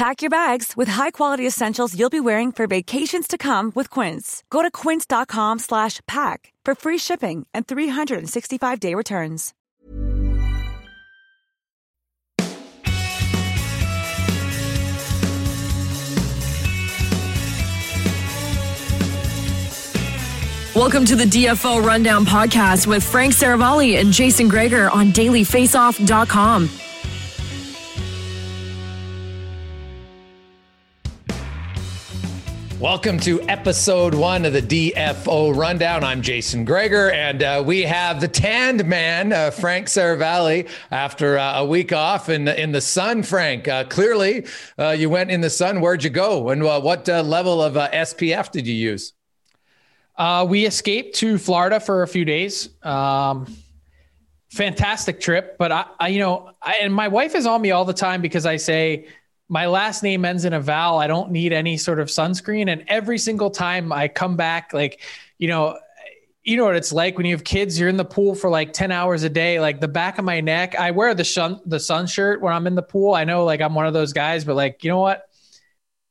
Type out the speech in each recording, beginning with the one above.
Pack your bags with high-quality essentials you'll be wearing for vacations to come with Quince. Go to quince.com slash pack for free shipping and 365-day returns. Welcome to the DFO Rundown Podcast with Frank Saravalli and Jason Gregor on dailyfaceoff.com. Welcome to episode one of the DFO Rundown. I'm Jason Gregor, and uh, we have the tanned man, uh, Frank Saravalli, after uh, a week off in the, in the sun. Frank, uh, clearly uh, you went in the sun. Where'd you go? And uh, what level of SPF did you use? we escaped to Florida for a few days. Um, fantastic trip, but I, I you know, I, and my wife is on me all the time because I say, my last name ends in a vowel. I don't need any sort of sunscreen. And every single time I come back, like, you know, you know what it's like when you have kids, you're in the pool for like 10 hours a day, like the back of my neck. I wear the sun, the sun shirt when I'm in the pool. I know like I'm one of those guys, but like, you know what?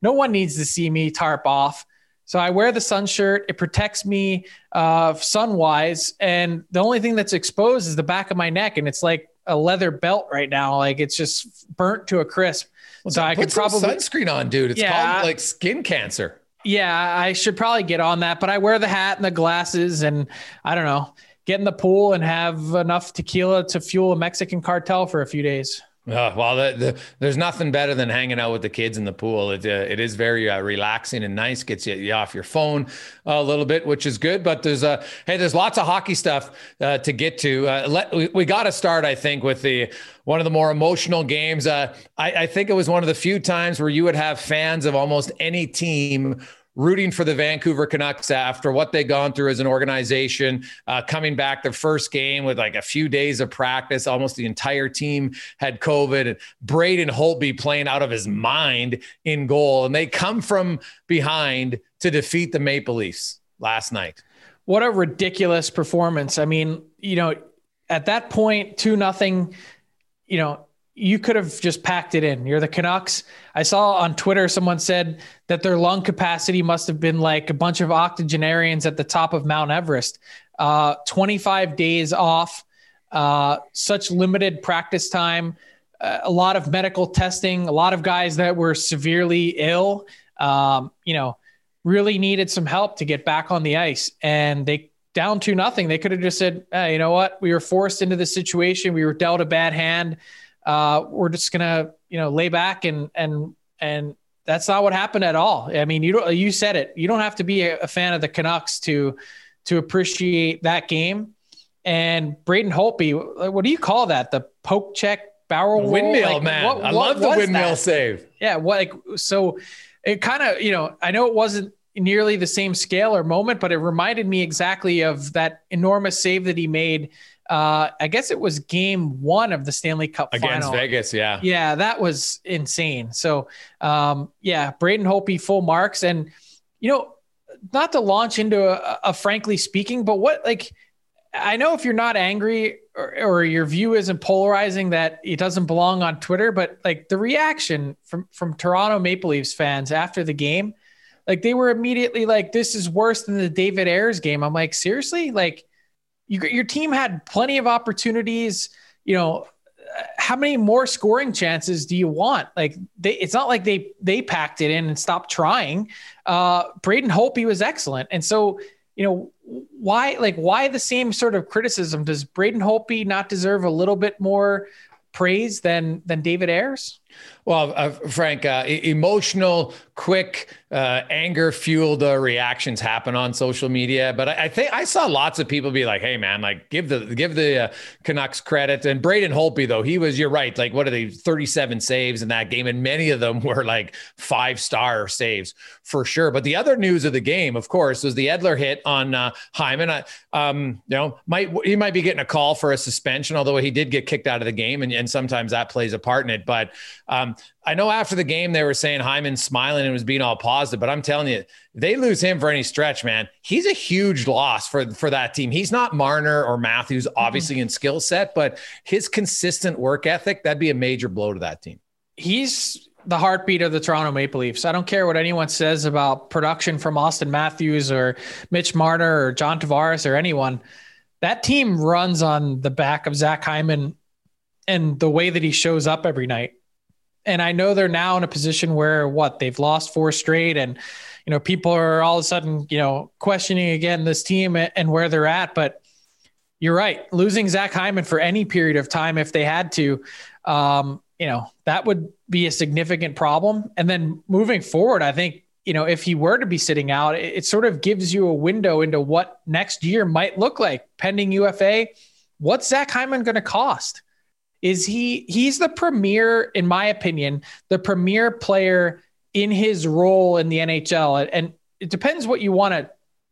No one needs to see me tarp off. So I wear the sun shirt. It protects me uh, sun wise. And the only thing that's exposed is the back of my neck. And it's like a leather belt right now. Like it's just burnt to a crisp. Well, so I could probably sunscreen on, dude. It's yeah, called like skin cancer. Yeah, I should probably get on that, but I wear the hat and the glasses, and I don't know, get in the pool and have enough tequila to fuel a Mexican cartel for a few days. Uh, well, the, the, there's nothing better than hanging out with the kids in the pool. It, uh, it is very uh, relaxing and nice. Gets you, you, off your phone a little bit, which is good. But there's a uh, hey, there's lots of hockey stuff uh, to get to. Uh, let, we, we got to start, I think, with the one of the more emotional games. I, I think it was one of the few times where you would have fans of almost any team rooting for the Vancouver Canucks after what they've gone through as an organization, uh, coming back their first game with like a few days of practice. Almost the entire team had COVID. And Braden Holtby playing out of his mind in goal. And they come from behind to defeat the Maple Leafs last night. What a ridiculous performance. I mean, you know, at that point, 2 nothing, you know, you could have just packed it in. You're the Canucks. I saw on Twitter someone said that their lung capacity must have been like a bunch of octogenarians at the top of Mount Everest. Uh, 25 days off, uh, such limited practice time, uh, a lot of medical testing, a lot of guys that were severely ill. Um, you know, really needed some help to get back on the ice, and they down to nothing. They could have just said, hey, you know what? We were forced into this situation. We were dealt a bad hand uh, we're just gonna you know lay back and and and that's not what happened at all. I mean, you don't, you said it. You don't have to be a, fan of the Canucks to to appreciate that game. And Braden Holtby, what do you call that? The poke check barrel windmill like, man. What, I what love the windmill that? save. Yeah, what like so it kind of you know I know it wasn't nearly the same scale or moment, but it reminded me exactly of that enormous save that he made. Uh, I guess it was game one of the Stanley Cup against final. Vegas. Yeah, yeah, that was insane. So, um, yeah, Braden Holtby full marks, and you know, not to launch into a, a frankly speaking, but what like I know if you're not angry or, or, your view isn't polarizing that it doesn't belong on Twitter, but like the reaction from from Toronto Maple Leafs fans after the game, like they were immediately like, "This is worse than the David Ayres game." I'm like, seriously, like you, your team had plenty of opportunities. You know, how many more scoring chances do you want? Like they, it's not like they they packed it in and stopped trying. Uh, Braden Holtby was excellent, and so you know why like why the same sort of criticism? Does Braden Holtby not deserve a little bit more praise than than David Ayres? Well, uh, Frank, uh, emotional, quick, uh, anger fueled uh, reactions happen on social media. But I, I, think I saw lots of people be like, "Hey, man, like give the give the uh, Canucks credit." And Braden Holtby, though, he was. You're right. Like, what are they? 37 saves in that game, and many of them were like five star saves for sure. But the other news of the game, of course, was the Edler hit on uh, Hyman. I, um, you know, might he might be getting a call for a suspension, although he did get kicked out of the game, and, and sometimes that plays a part in it. But um, I know after the game they were saying Hyman smiling and was being all positive, but I'm telling you, they lose him for any stretch, man. He's a huge loss for for that team. He's not Marner or Matthews, mm-hmm. obviously mm-hmm. in skill set, but his consistent work ethic that'd be a major blow to that team. He's the heartbeat of the Toronto Maple Leafs. I don't care what anyone says about production from Austin Matthews or Mitch Marner or John Tavares or anyone. That team runs on the back of Zach Hyman and the way that he shows up every night and I know they're now in a position where what they've lost four straight, and you know people are all of a sudden you know questioning again this team and where they're at. But you're right, losing Zach Hyman for any period of time if they had to, um, you know that would be a significant problem. And then moving forward, I think you know if he were to be sitting out, it, it sort of gives you a window into what next year might look like pending UFA. What's Zach Hyman going to cost? Is he he's the premier in my opinion the premier player in his role in the NHL and it depends what you want to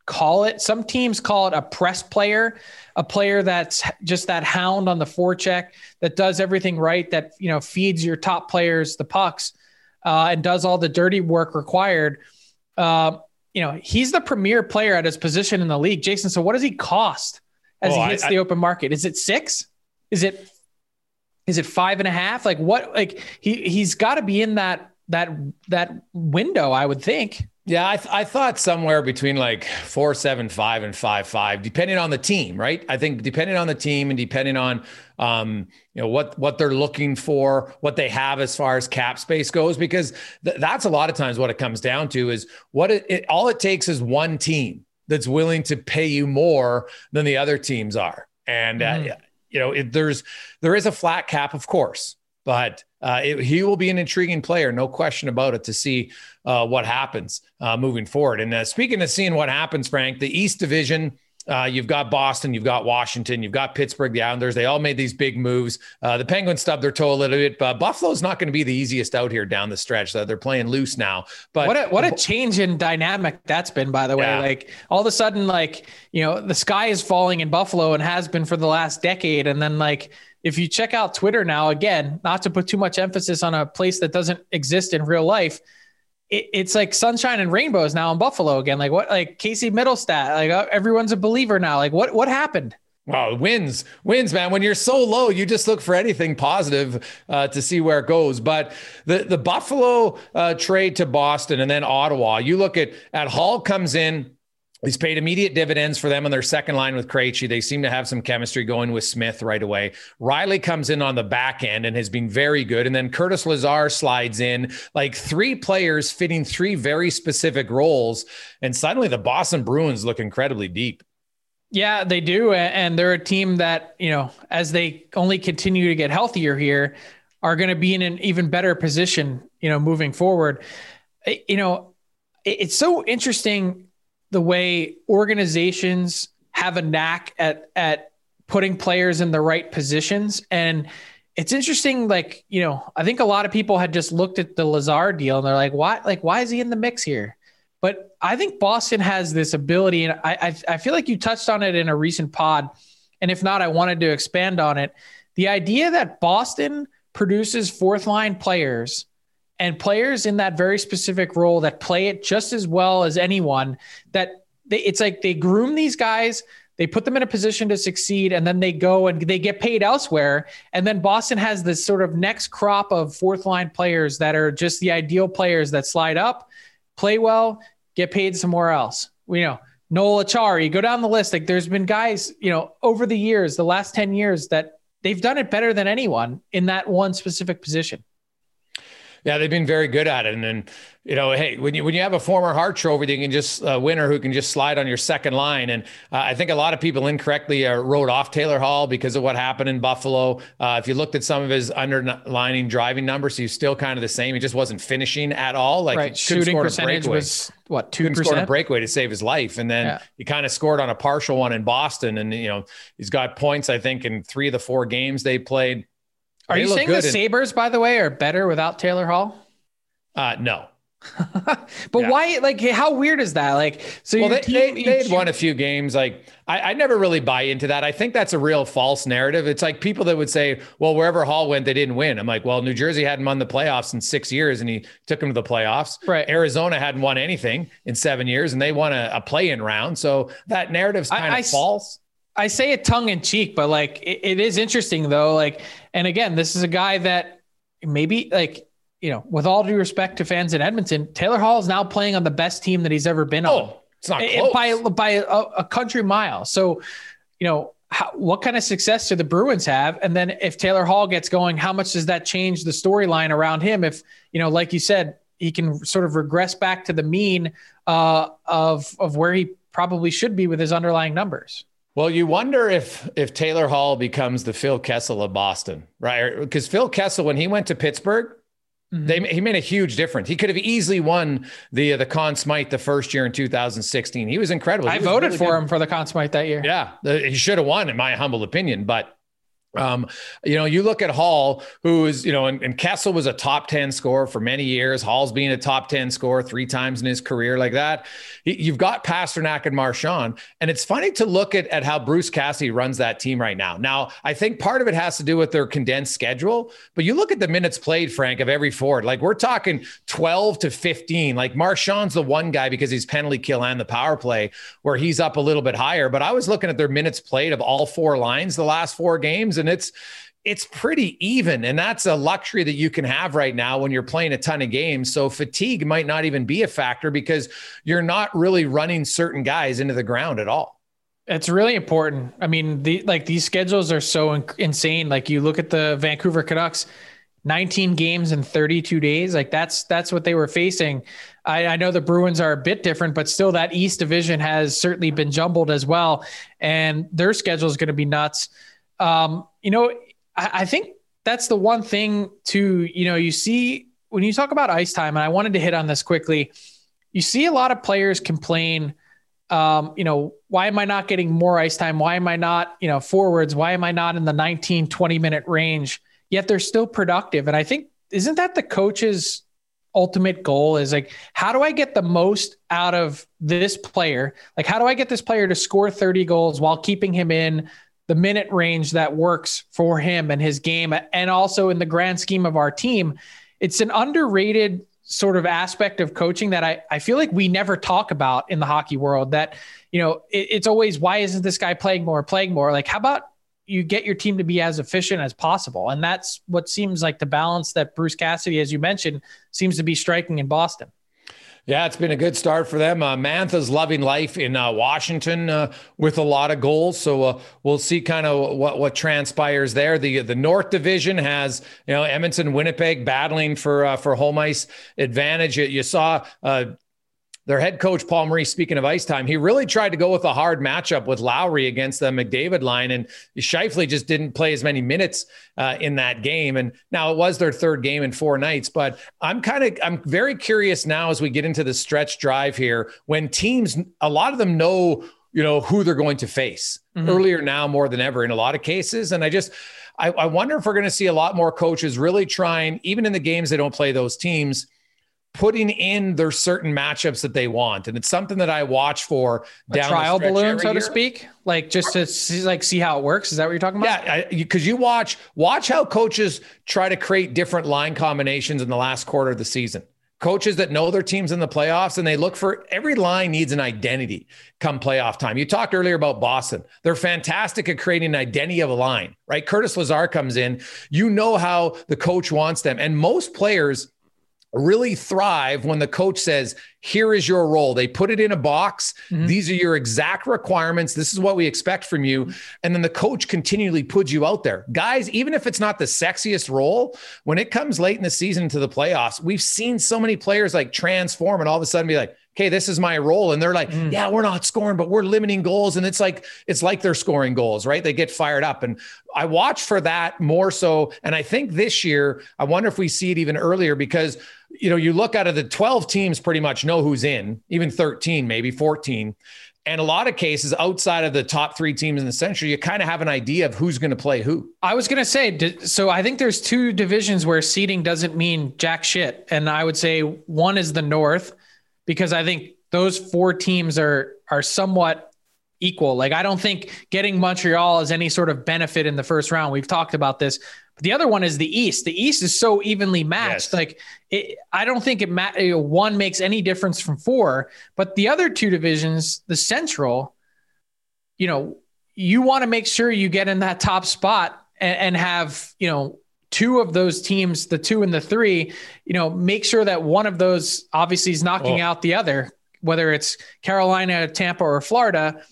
call it. Some teams call it a press player a player that's just that hound on the forecheck that does everything right that you know feeds your top players the pucks uh, and does all the dirty work required. Uh, you know he's the premier player at his position in the league. Jason so what does he cost as he hits I, the open market? Is it six? Is it is it five and a half? Like what? Like he he's got to be in that that that window, I would think. Yeah, I, th- I thought somewhere between like four seven five and five five, depending on the team, right? I think depending on the team and depending on um, you know what what they're looking for, what they have as far as cap space goes, because th- that's a lot of times what it comes down to is what it, it all it takes is one team that's willing to pay you more than the other teams are, and mm. You know, it, there's there is a flat cap, of course, but uh, it, he will be an intriguing player, no question about it, to see uh, what happens uh, moving forward. And uh, speaking of seeing what happens, Frank, the East Division uh, you've got Boston, you've got Washington, you've got Pittsburgh, the Islanders. They all made these big moves. Uh, the Penguins stubbed their toe a little bit, but Buffalo's not going to be the easiest out here down the stretch. Uh, they're playing loose now. But what a, what a change in dynamic that's been, by the way. Yeah. Like all of a sudden, like you know, the sky is falling in Buffalo and has been for the last decade, and then like if you check out Twitter now, again, not to put too much emphasis on a place that doesn't exist in real life it, it's like sunshine and rainbows now in Buffalo again. Like what? Like Casey Mittelstadt. Like uh, everyone's a believer now. Like what? What happened? Well, wins, wins, man. When you're so low, you just look for anything positive uh, to see where it goes. But the the Buffalo uh, trade to Boston and then Ottawa, you look at at Hall comes in He's paid immediate dividends for them on their second line with Krejci. They seem to have some chemistry going with Smith right away. Riley comes in on the back end and has been very good. And then Curtis Lazar slides in, like three players fitting three very specific roles. And suddenly the Boston Bruins look incredibly deep. Yeah, they do. And they're a team that, you know, as they only continue to get healthier here, are going to be in an even better position, you know, moving forward. You know, it's so interesting the way organizations have a knack at at putting players in the right positions and it's interesting. Like, you know, I think a lot of people had just looked at the Lazar deal and they're like, why, like, why is he in the mix here? But I think Boston has this ability, and I, I, I feel like you touched on it in a recent pod. And if not, I wanted to expand on it. The idea that Boston produces fourth line players and players in that very specific role that play it just as well as anyone that they, it's like they groom these guys they put them in a position to succeed and then they go and they get paid elsewhere and then boston has this sort of next crop of fourth line players that are just the ideal players that slide up play well get paid somewhere else you know Noel Acciari, go down the list. Like there's been guys, you know, over the years, the last 10 years that they've done it better than anyone in that one specific position. Yeah, they've been very good at it. And then, you know, hey, when you when you have a former Hart Trophy, you can just a uh, winner who can just slide on your second line. And uh, I think a lot of people incorrectly uh, wrote off Taylor Hall because of what happened in Buffalo. Uh, if you looked at some of his underlining driving numbers, he's still kind of the same. He just wasn't finishing at all. Like right. shooting percentage was what two percent? a breakaway to save his life, and then yeah. he kind of scored on a partial one in Boston. And you know, he's got points. I think in three of the four games they played. Are you saying the Sabres, by the way, are better without Taylor Hall? Uh, no. but yeah. why? Like, how weird is that? Like, so well, they, team, they, they had won a few games. Like, I, I, never really buy into that. I think that's a real false narrative. It's like people that would say, "Well, wherever Hall went, they didn't win." I'm like, "Well, New Jersey hadn't won the playoffs in six years, and he took them to the playoffs. Right? Arizona hadn't won anything in seven years, and they won a, a play-in round. So that narrative's kind I, of I, false." I say it tongue in cheek, but like it, it is interesting though. Like, and again, this is a guy that maybe like you know, with all due respect to fans in Edmonton, Taylor Hall is now playing on the best team that he's ever been oh, on. It's not close. by by a, a, country mile. So, you know, how, what kind of success do the Bruins have? And then if Taylor Hall gets going, how much does that change the storyline around him? If you know, like you said, he can sort of regress back to the mean uh, of of where he probably should be with his underlying numbers. Well, you wonder if if Taylor Hall becomes the Phil Kessel of Boston, right? Because Phil Kessel, when he went to Pittsburgh, Mm-hmm. They, he made a huge difference. He could have easily won the the Conn Smythe the first year in 2016. He was incredible. He I was voted really for good. him for the Conn Smythe that year. Yeah, he should have won, in my humble opinion. But um, you know, you look at Hall, who is, you know, and, and, Kessel was a top 10 scorer for many years. Hall's being a top 10 scorer three times in his career like that. You've got Pastrnak and Marchand. And it's funny to look at, at how Bruce Cassidy runs that team right now. Now, I think part of it has to do with their condensed schedule, but you look at the minutes played, Frank, of every forward. Like we're talking 12 to 15. Like Marchand's the one guy because he's penalty kill and the power play where he's up a little bit higher. But I was looking at their minutes played of all four lines the last four games and it's it's pretty even. And that's a luxury that you can have right now when you're playing a ton of games. So fatigue might not even be a factor because you're not really running certain guys into the ground at all. It's really important. I mean the like these schedules are so in- insane. Like you look at the vancouver canucks 19 games in 32 days. Like that's that's what they were facing. I, I, know the bruins are a bit different but still that east division has certainly been jumbled as well. And their schedule is going to be nuts um, you know, I, I think that's the one thing to, you know, you see when you talk about ice time, and I wanted to hit on this quickly, you see a lot of players complain, um, you know, why am I not getting more ice time? Why am I not, you know, forwards? Why am I not in the 19, 20 minute range? Yet they're still productive. And I think, isn't that the coach's ultimate goal is like, how do I get the most out of this player? Like, how do I get this player to score 30 goals while keeping him in the minute range that works for him and his game. And also in the grand scheme of our team, it's an underrated sort of aspect of coaching that I, I feel like we never talk about in the hockey world that, you know, it, it's always, why isn't this guy playing more, playing more? Like, how about you get your team to be as efficient as possible? And that's what seems like the balance that Bruce Cassidy, as you mentioned, seems to be striking in Boston. Yeah, it's been a good start for them. Uh, Mantha's loving life in uh, Washington uh, with a lot of goals, so uh, we'll see kind of what what transpires there. The the North Division has you know Edmonton, Winnipeg battling for uh, for home ice advantage. You, you saw uh, their head coach Paul Maurice, speaking of ice time, he really tried to go with a hard matchup with Lowry against the McDavid line, and Scheifele just didn't play as many minutes uh, in that game. And now it was their third game in four nights, but I'm kind of I'm very curious now as we get into the stretch drive here when teams a lot of them know you know who they're going to face mm-hmm. earlier now more than ever in a lot of cases, and I just I, I wonder if we're going to see a lot more coaches really trying, even in the games they don't play those teams, putting in their certain matchups that they want. And it's something that I watch for a trial balloon, so year. to speak, like just to see, like see how it works. Is that what you're talking about? Yeah, because you watch watch how coaches try to create different line combinations in the last quarter of the season coaches that know their teams in the playoffs and they look for every line needs an identity come playoff time. You talked earlier about Boston. They're fantastic at creating an identity of a line, right? Curtis Lazar comes in. You know how the coach wants them. And most players really thrive when the coach says, Here is your role. They put it in a box. Mm-hmm. These are your exact requirements. This is what we expect from you. And then the coach continually puts you out there. Guys, even if it's not the sexiest role, when it comes late in the season to the playoffs, we've seen so many players like transform and all of a sudden be like, okay, this is my role. And they're like, mm. yeah, we're not scoring, but we're limiting goals. And it's like, it's like they're scoring goals, right? They get fired up. And I watch for that more so. And I think this year, I wonder if we see it even earlier because, you know, you look out of the 12 teams pretty much know who's in, even 13, maybe 14. And a lot of cases outside of the top three teams in the century, you kind of have an idea of who's going to play who. I was going to say, so I think there's two divisions where seeding doesn't mean jack shit. And I would say one is the North, because I think those four teams are are somewhat equal. Like I don't think getting Montreal is any sort of benefit in the first round. We've talked about this. The other one is the East. The East is so evenly matched. Yes. Like it, I don't think it ma- one makes any difference from four. But the other two divisions, the Central, you know, you want to make sure you get in that top spot and, and have you know two of those teams, the two and the three, you know, make sure that one of those obviously is knocking oh. out the other, whether it's Carolina, Tampa, or Florida.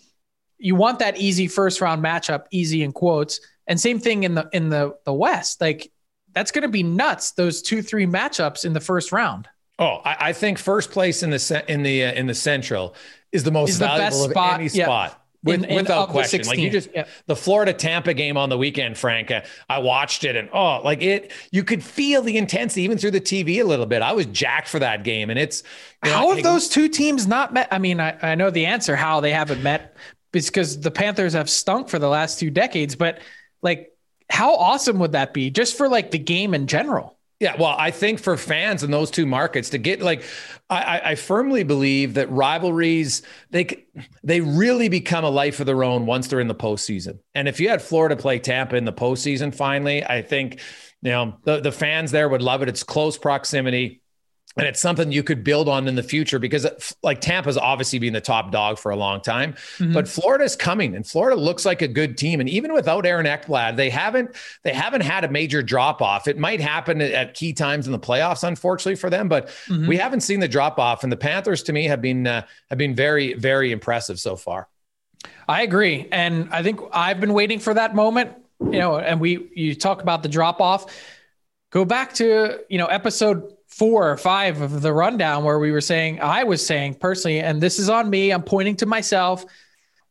You want that easy first round matchup, easy in quotes. And same thing in the in the the West. Like that's going to be nuts. Those two three matchups in the first round. Oh, I, I think first place in the in the uh, in the Central is the most is valuable the of spot. any spot. Yeah. With, in, in without question. Like you just yep. the Florida Tampa game on the weekend, Frank. Uh, I watched it and oh, like it, you could feel the intensity even through the TV a little bit. I was jacked for that game, and it's you know, how have those two teams not met? I mean, I, I know the answer how they haven't met because the Panthers have stunk for the last two decades, but like how awesome would that be just for like the game in general? Yeah, well, I think for fans in those two markets to get like, I, I firmly believe that rivalries they they really become a life of their own once they're in the postseason. And if you had Florida play Tampa in the postseason, finally, I think you know the the fans there would love it. It's close proximity and it's something you could build on in the future because like Tampa's obviously been the top dog for a long time, mm-hmm. but Florida's coming and Florida looks like a good team. And even without Aaron Ekblad, they haven't, they haven't had a major drop off. It might happen at key times in the playoffs, unfortunately for them, but mm-hmm. we haven't seen the drop off and the Panthers to me have been, uh, have been very, very impressive so far. I agree. And I think I've been waiting for that moment, you know, and we, you talk about the drop off, go back to, you know, episode four or five of the rundown where we were saying, I was saying personally, and this is on me, I'm pointing to myself,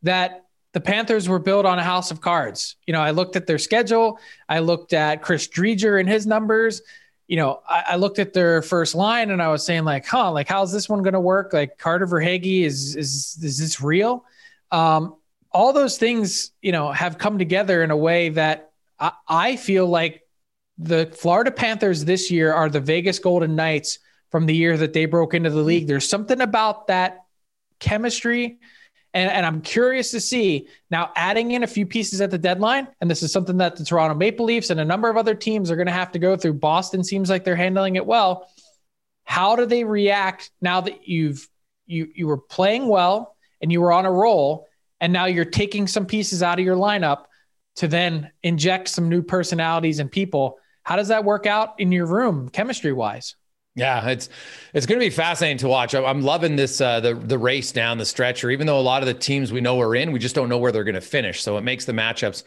that the Panthers were built on a house of cards. You know, I looked at their schedule, I looked at Chris Driedger and his numbers. You know, I, I looked at their first line and I was saying, like, huh, like how's this one gonna work? Like Carter Verhaeghe, is is is this real? Um, all those things, you know, have come together in a way that I, I feel like the Florida Panthers this year are the Vegas Golden Knights from the year that they broke into the league. There's something about that chemistry. And, and I'm curious to see now adding in a few pieces at the deadline. And this is something that the Toronto Maple Leafs and a number of other teams are going to have to go through. Boston seems like they're handling it well. How do they react now that you've you you were playing well and you were on a roll and now you're taking some pieces out of your lineup to then inject some new personalities and people how does that work out in your room, chemistry wise? Yeah, it's it's going to be fascinating to watch. I'm loving this uh, the the race down the stretcher. Even though a lot of the teams we know are in, we just don't know where they're going to finish. So it makes the matchups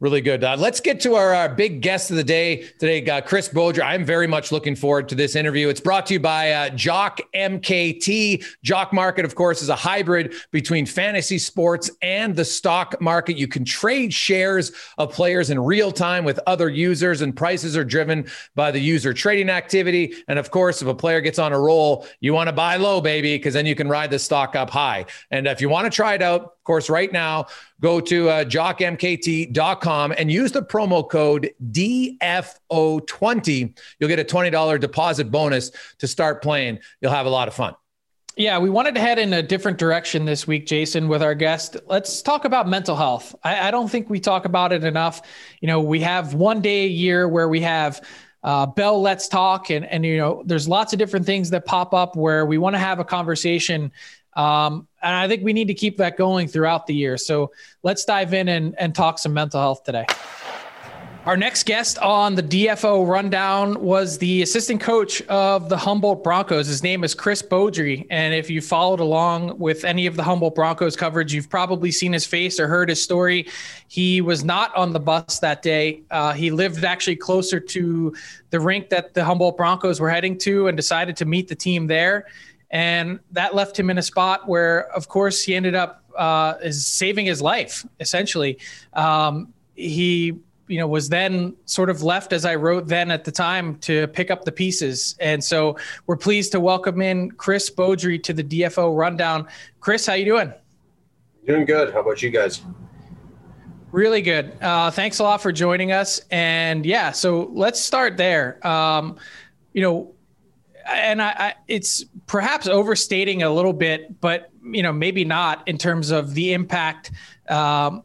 really good. Uh, let's get to our, our, big guest of the day today, uh, Chris Beaudry. I'm very much looking forward to this interview. It's brought to you by uh, Jock MKT. Jock Market, of course, is a hybrid between fantasy sports and the stock market. You can trade shares of players in real time with other users, and prices are driven by the user trading activity. And of course, if a player gets on a roll, you want to buy low, baby, because then you can ride the stock up high. And if you want to try it out, of course, right now, go to uh, jockmkt.com and use the promo code DFO20. You'll get a $20 deposit bonus to start playing. You'll have a lot of fun. Yeah, we wanted to head in a different direction this week, Jason, with our guest. Let's talk about mental health. I, I don't think we talk about it enough. You know, we have one day a year where we have uh, Bell Let's Talk, and and you know, there's lots of different things that pop up where we want to have a conversation. Um, and I think we need to keep that going throughout the year. So let's dive in and, and talk some mental health today. Our next guest on the DFO rundown was the assistant coach of the Humboldt Broncos. His name is Chris Beaudry. And if you followed along with any of the Humboldt Broncos coverage, you've probably seen his face or heard his story. He was not on the bus that day. Uh, he lived actually closer to the rink that the Humboldt Broncos were heading to and decided to meet the team there. And that left him in a spot where, of course, he ended up uh, is saving his life, essentially. Um, he you know was then sort of left as I wrote then at the time to pick up the pieces. And so we're pleased to welcome in Chris Beaudry to the DFO rundown. Chris, how you doing? Doing good. How about you guys? Really good. Uh, thanks a lot for joining us. And yeah, so let's start there. Um, you know, and I, I, it's perhaps overstating a little bit, but you know, maybe not in terms of the impact um,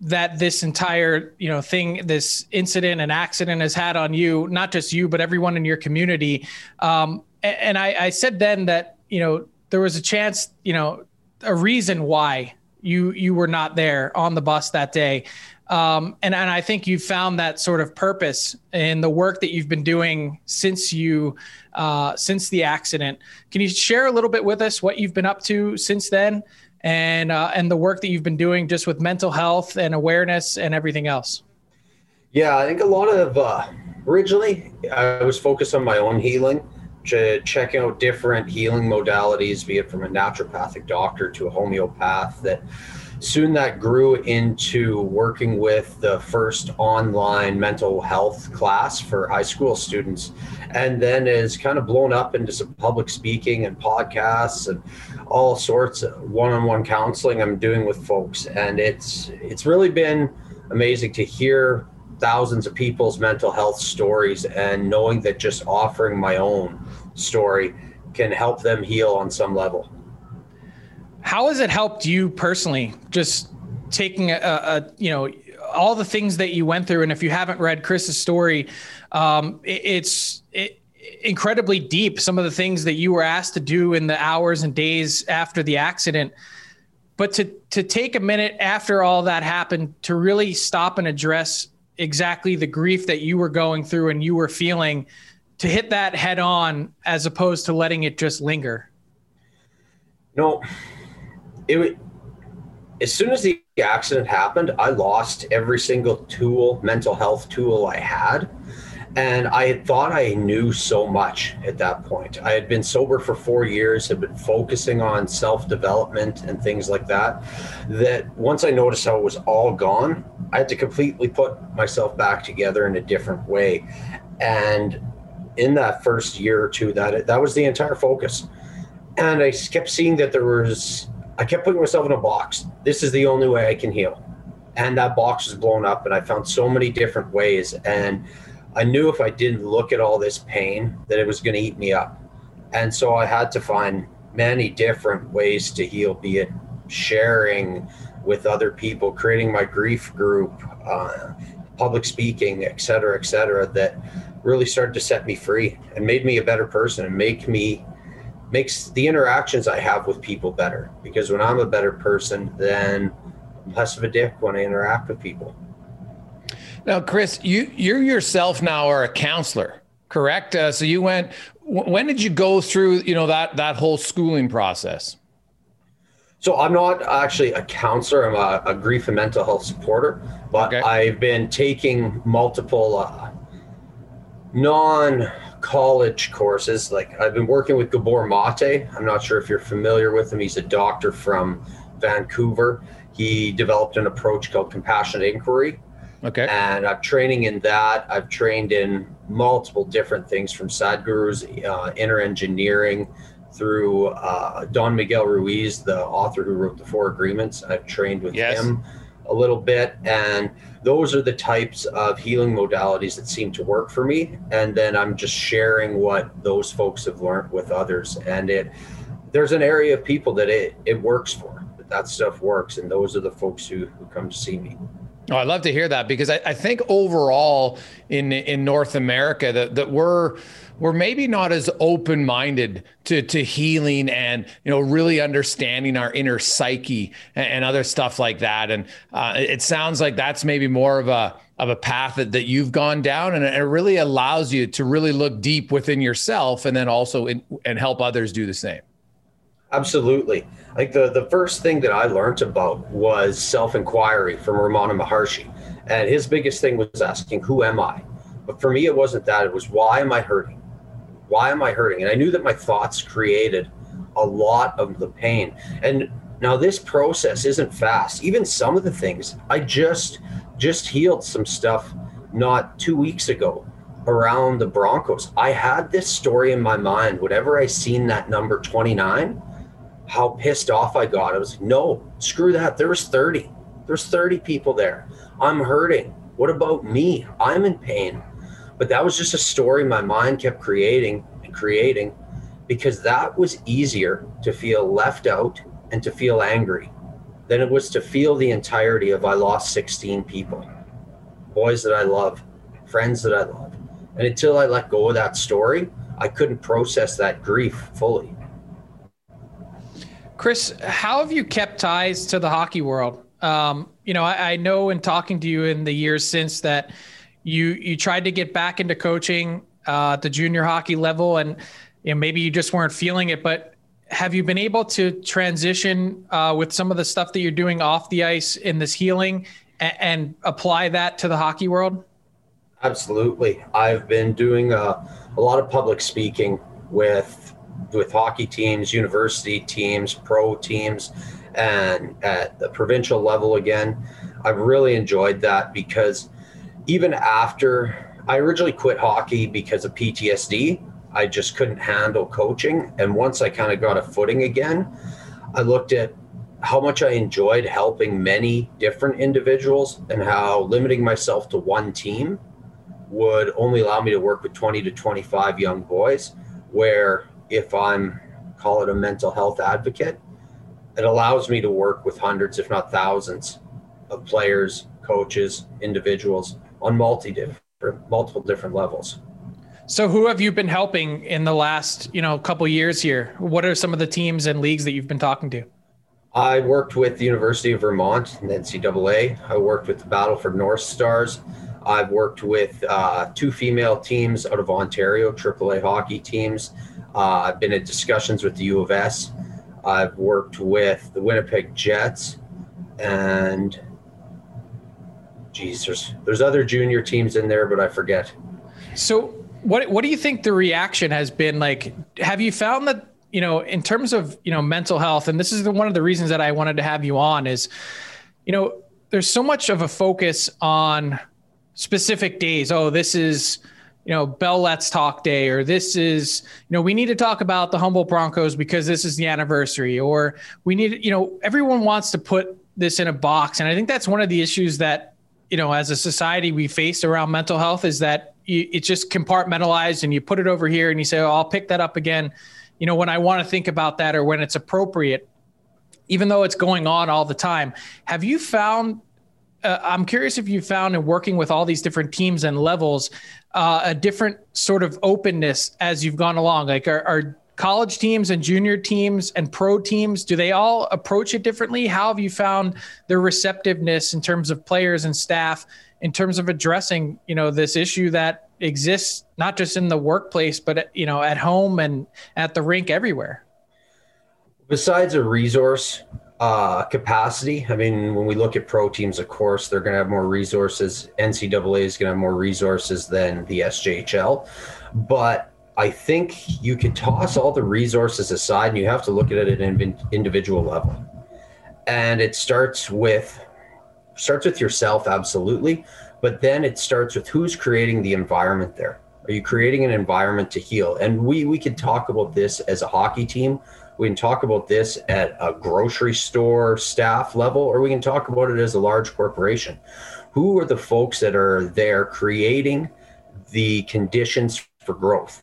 that this entire you know thing this incident and accident has had on you not just you but everyone in your community. Um, and I, I said then that you know there was a chance you know a reason why you you were not there on the bus that day um, and and I think you found that sort of purpose in the work that you've been doing since you uh, since the accident. Can you share a little bit with us what you've been up to since then, and uh, and the work that you've been doing just with mental health and awareness and everything else. Yeah, I think a lot of uh, originally I was focused on my own healing, to check out different healing modalities, be it from a naturopathic doctor to a homeopath. That soon that grew into working with the first online mental health class for high school students. And then is kind of blown up into some public speaking and podcasts and all sorts of one-on-one counseling I'm doing with folks. And it's it's really been amazing to hear thousands of people's mental health stories and knowing that just offering my own story can help them heal on some level how has it helped you personally? Just taking a, a, you know all the things that you went through, and if you haven't read Chris's story, um, it, it's it, incredibly deep. Some of the things that you were asked to do in the hours and days after the accident. But to to take a minute after all that happened to really stop and address exactly the grief that you were going through and you were feeling, to hit that head on as opposed to letting it just linger. No, it as soon as the accident happened, I lost every single tool, mental health tool I had. And I had thought I knew so much at that point. I had been sober for four years, had been focusing on self development and things like that. That once I noticed how it was all gone, I had to completely put myself back together in a different way. And in that first year or two, that that was the entire focus. And I kept seeing that there was I kept putting myself in a box. This is the only way I can heal. And that box was blown up, and I found so many different ways. And I knew if I didn't look at all this pain, that it was going to eat me up. And so I had to find many different ways to heal, be it sharing with other people, creating my grief group, uh, public speaking, et cetera, et cetera, that really started to set me free and made me a better person and make me makes the interactions I have with people better because when I'm a better person, then I'm less of a dick when I interact with people. Now, Chris, you you yourself now are a counselor, correct? Uh, so you went. When did you go through you know that that whole schooling process? So I'm not actually a counselor. I'm a, a grief and mental health supporter, but okay. I've been taking multiple uh, non college courses. Like I've been working with Gabor Mate. I'm not sure if you're familiar with him. He's a doctor from Vancouver. He developed an approach called compassionate inquiry. Okay. And I'm training in that. I've trained in multiple different things from Sadhguru's uh, inner engineering through uh, Don Miguel Ruiz, the author who wrote the Four Agreements. I've trained with Yes. him a little bit. And those are the types of healing modalities that seem to work for me. And then I'm just sharing what those folks have learned with others. And it, there's an area of people that it, it works for, that that stuff works. And those are the folks who, who come to see me. Oh, I love to hear that because I, I think overall in in North America that that we're we're maybe not as open minded to to healing and you know really understanding our inner psyche and, and other stuff like that. And uh, it sounds like that's maybe more of a of a path that, that you've gone down and it really allows you to really look deep within yourself and then also in, and help others do the same. Absolutely. Like the, the first thing that I learned about was self inquiry from Ramana Maharshi. And his biggest thing was asking, Who am I? But for me, it wasn't that. It was, Why am I hurting? Why am I hurting? And I knew that my thoughts created a lot of the pain. And now this process isn't fast. Even some of the things I just just healed some stuff not two weeks ago around the Broncos. I had this story in my mind. Whenever I seen that number 29, how pissed off I got. I was like, no, screw that. There was 30. There's 30 people there. I'm hurting. What about me? I'm in pain. But that was just a story my mind kept creating and creating because that was easier to feel left out and to feel angry than it was to feel the entirety of I lost 16 people, boys that I love, friends that I love. And until I let go of that story, I couldn't process that grief fully. Chris, how have you kept ties to the hockey world? Um, you know, I, I, know in talking to you in the years since that you you tried to get back into coaching uh, at the junior hockey level, and you know maybe you just weren't feeling it. But have you been able to transition uh, with some of the stuff that you're doing off the ice in this healing and, and apply that to the hockey world? Absolutely, I've been doing a, a lot of public speaking with with hockey teams, university teams, pro teams, and at the provincial level again. I've really enjoyed that because even after I originally quit hockey because of PTSD, I just couldn't handle coaching. And once I kind of got a footing again, I looked at how much I enjoyed helping many different individuals and how limiting myself to one team would only allow me to work with 20 to 25 young boys. Where if I'm call it a mental health advocate, it allows me to work with hundreds, if not thousands, of players, coaches, individuals on multi different, multiple different levels. So, who have you been helping in the last, you know, couple years here? What are some of the teams and leagues that you've been talking to? I worked with the University of Vermont and NCAA. I worked with the Battleford North Stars. I've worked with uh, two female teams out of Ontario, AAA hockey teams. Uh, I've been in discussions with the U of S. I've worked with the Winnipeg Jets, and geez, there's there's other junior teams in there, but I forget. So, what what do you think the reaction has been like? Have you found that you know, in terms of you know mental health, and this is the, one of the reasons that I wanted to have you on is, you know, there's so much of a focus on specific days. Oh, this is you know, Bell Let's Talk Day, or this is, you know, we need to talk about the Humboldt Broncos because this is the anniversary, or we need, you know, everyone wants to put this in a box. And I think that's one of the issues that, you know, as a society we face around mental health is that you, it's just compartmentalized and you put it over here and you say, oh, I'll pick that up again, you know, when I want to think about that or when it's appropriate, even though it's going on all the time. Have you found uh, I'm curious if you found in working with all these different teams and levels uh, a different sort of openness as you've gone along. Like, are, are, college teams and junior teams and pro teams do they all approach it differently? How have you found their receptiveness in terms of players and staff in terms of addressing you know this issue that exists not just in the workplace but you know at home and at the rink everywhere? Besides a resource uh, capacity. I mean, when we look at pro teams, of course, they're going to have more resources. NCAA is going to have more resources than the SJHL. But I think you could toss all the resources aside and you have to look at it at an individual level. And it starts with starts with yourself absolutely But then it starts with who's creating the environment there. Are you creating an environment to heal? And we we could talk about this as a hockey team. We can talk about this at a grocery store staff level, or we can talk about it as a large corporation. Who are the folks that are there creating the conditions for growth?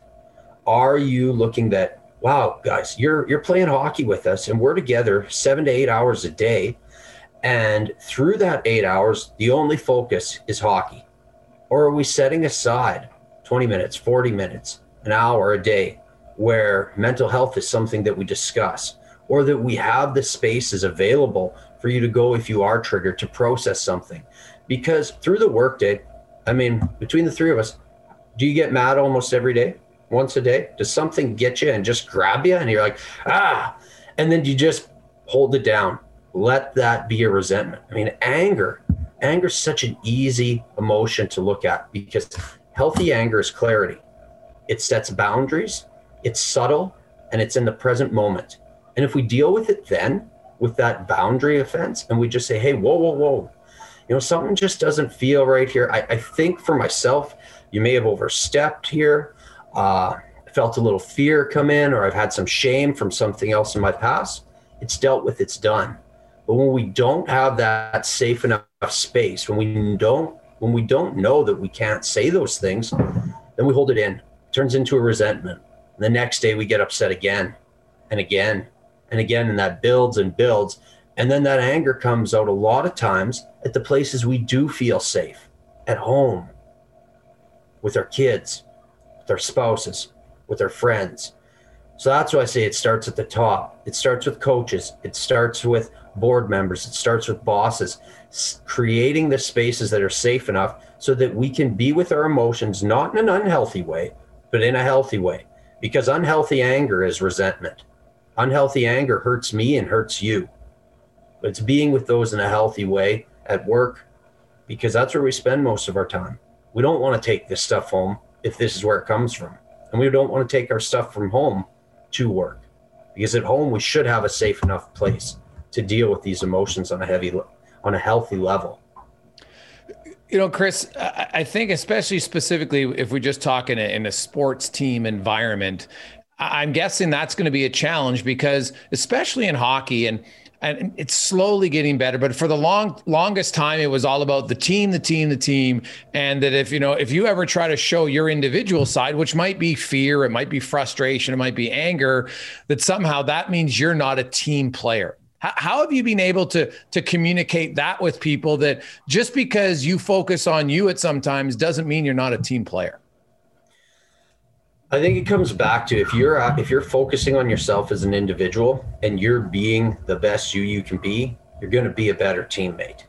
Are you looking that, wow, guys, you're you're playing hockey with us and we're together seven to eight hours a day. And through that eight hours, the only focus is hockey. Or are we setting aside 20 minutes, 40 minutes, an hour a day where mental health is something that we discuss or that we have the spaces available for you to go if you are triggered to process something because through the workday i mean between the three of us do you get mad almost every day once a day? Does something get you and just grab you? And you're like ah. And then you just hold it down. Let that be a resentment. I mean anger. Anger is such an easy emotion to look at because healthy anger is clarity. It sets boundaries it's subtle and it's in the present moment. And if we deal with it then with that boundary offense and we just say, hey, whoa, whoa, whoa, you know, something just doesn't feel right here. I, I think for myself, you may have overstepped here. Uh, felt a little fear come in, or I've had some shame from something else in my past. It's dealt with, it's done. But when we don't have that safe enough space, when we don't, when we don't know that we can't say those things, then we hold it in. It turns into a resentment. And the next day we get upset again and again and again, and that builds and builds. And then that anger comes out a lot of times at the places we do feel safe at home, with our kids, our spouses, with their friends. So that's why I say it starts at the top. It starts with coaches, it starts with board members, it starts with bosses, creating the spaces that are safe enough so that we can be with our emotions, not in an unhealthy way, but in a healthy way because unhealthy anger is resentment. Unhealthy anger hurts me and hurts you. But it's being with those in a healthy way at work because that's where we spend most of our time. We don't want to take this stuff home if this is where it comes from. And we don't want to take our stuff from home to work because at home we should have a safe enough place to deal with these emotions on a heavy on a healthy level. You know, Chris, I think especially specifically if we just talk in a, in a sports team environment, I'm guessing that's going to be a challenge because especially in hockey and and it's slowly getting better but for the long longest time it was all about the team the team the team and that if you know if you ever try to show your individual side which might be fear it might be frustration it might be anger that somehow that means you're not a team player how, how have you been able to to communicate that with people that just because you focus on you at sometimes doesn't mean you're not a team player? I think it comes back to if you're uh, if you're focusing on yourself as an individual and you're being the best you you can be, you're going to be a better teammate.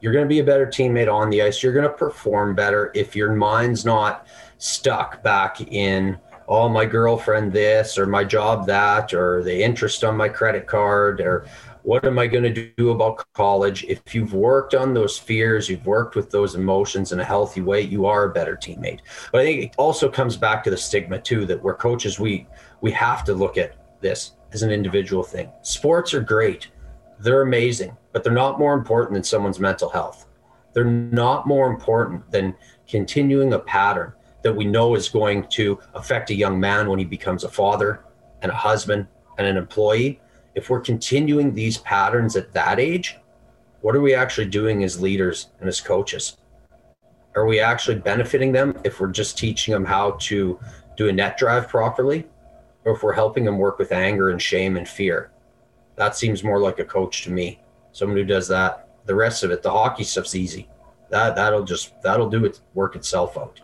You're going to be a better teammate on the ice. You're going to perform better if your mind's not stuck back in oh, my girlfriend this or my job that or the interest on my credit card or what am I going to do about college? If you've worked on those fears, you've worked with those emotions in a healthy way, you are a better teammate. But I think it also comes back to the stigma too that we're coaches, we we have to look at this as an individual thing. Sports are great. They're amazing, but they're not more important than someone's mental health. They're not more important than continuing a pattern that we know is going to affect a young man when he becomes a father and a husband and an employee, if we're continuing these patterns at that age, what are we actually doing as leaders and as coaches? Are we actually benefiting them if we're just teaching them how to do a net drive properly? Or if we're helping them work with anger and shame and fear? That seems more like a coach to me. Someone who does that. The rest of it, the hockey stuff's easy. That that'll just that'll do it work itself out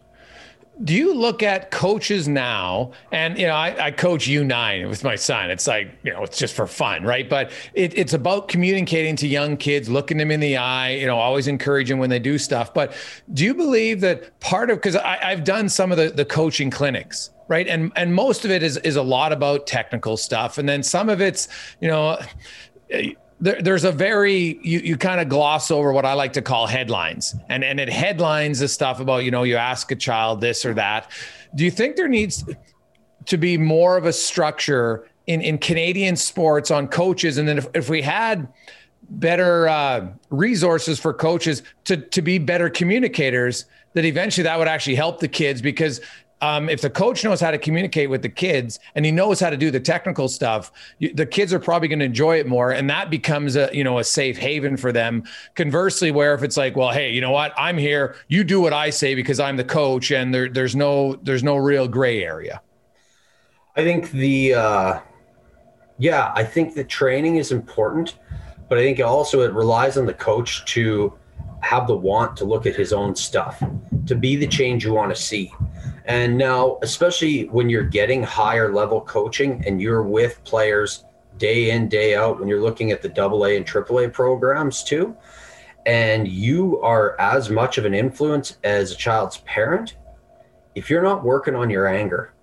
do you look at coaches now? And you know I, I, coach u9 with my son. It's like you know it's just for fun right? But it, it's about communicating to young kids looking them in the eye you know always encouraging when they do stuff. But do you believe that part of because i've done some of the, the coaching clinics right? And and most of it is is a lot about technical stuff. And then some of it's you know there, there's a very you, you kind of gloss over what I like to call headlines, and and it headlines the stuff about you know you ask a child this or that. Do you think there needs to be more of a structure in in Canadian sports on coaches, and then if, if we had better uh, resources for coaches to to be better communicators that eventually that would actually help the kids because um, if the coach knows how to communicate with the kids and he knows how to do the technical stuff, you, the kids are probably going to enjoy it more, and that becomes a you know a safe haven for them. Conversely, where if it's like, well, hey, you know what, I'm here, you do what I say because I'm the coach, and there, there's no there's no real gray area. I think the uh, yeah, I think the training is important, but I think also it relies on the coach to have the want to look at his own stuff, to be the change you want to see. And now, especially when you're getting higher level coaching and you're with players day in, day out, when you're looking at the double A and triple A programs too, and you are as much of an influence as a child's parent, if you're not working on your anger,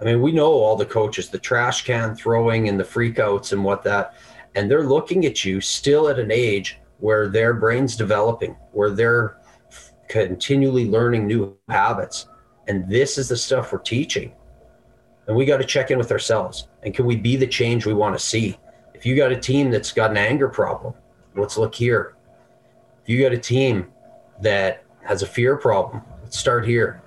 I mean, we know all the coaches, the trash can throwing and the freakouts and what that, and they're looking at you still at an age where their brain's developing, where they're continually learning new habits and this is the stuff we're teaching. And we got to check in with ourselves. And can we be the change we want to see? If you got a team that's got an anger problem, let's look here. If you got a team that has a fear problem, let's start here.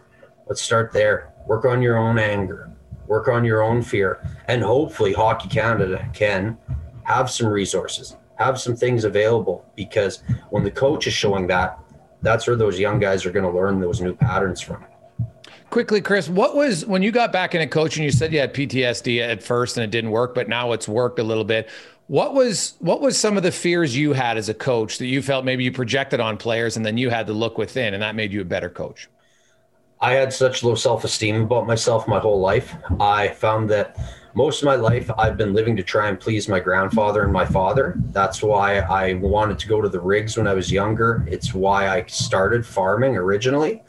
Let's start there. Work on your own anger, work on your own fear. And hopefully, Hockey Canada can have some resources, have some things available because when the coach is showing that, that's where those young guys are going to learn those new patterns from. Quickly, Chris, what was when you got back into coaching? You said you had PTSD at first and it didn't work, but now it's worked a little bit. What was what was some of the fears you had as a coach that you felt maybe you projected on players and then you had to look within and that made you a better coach? I had such low self-esteem about myself my whole life. I found that most of my life I've been living to try and please my grandfather and my father. That's why I wanted to go to the rigs when I was younger. It's why I started farming originally.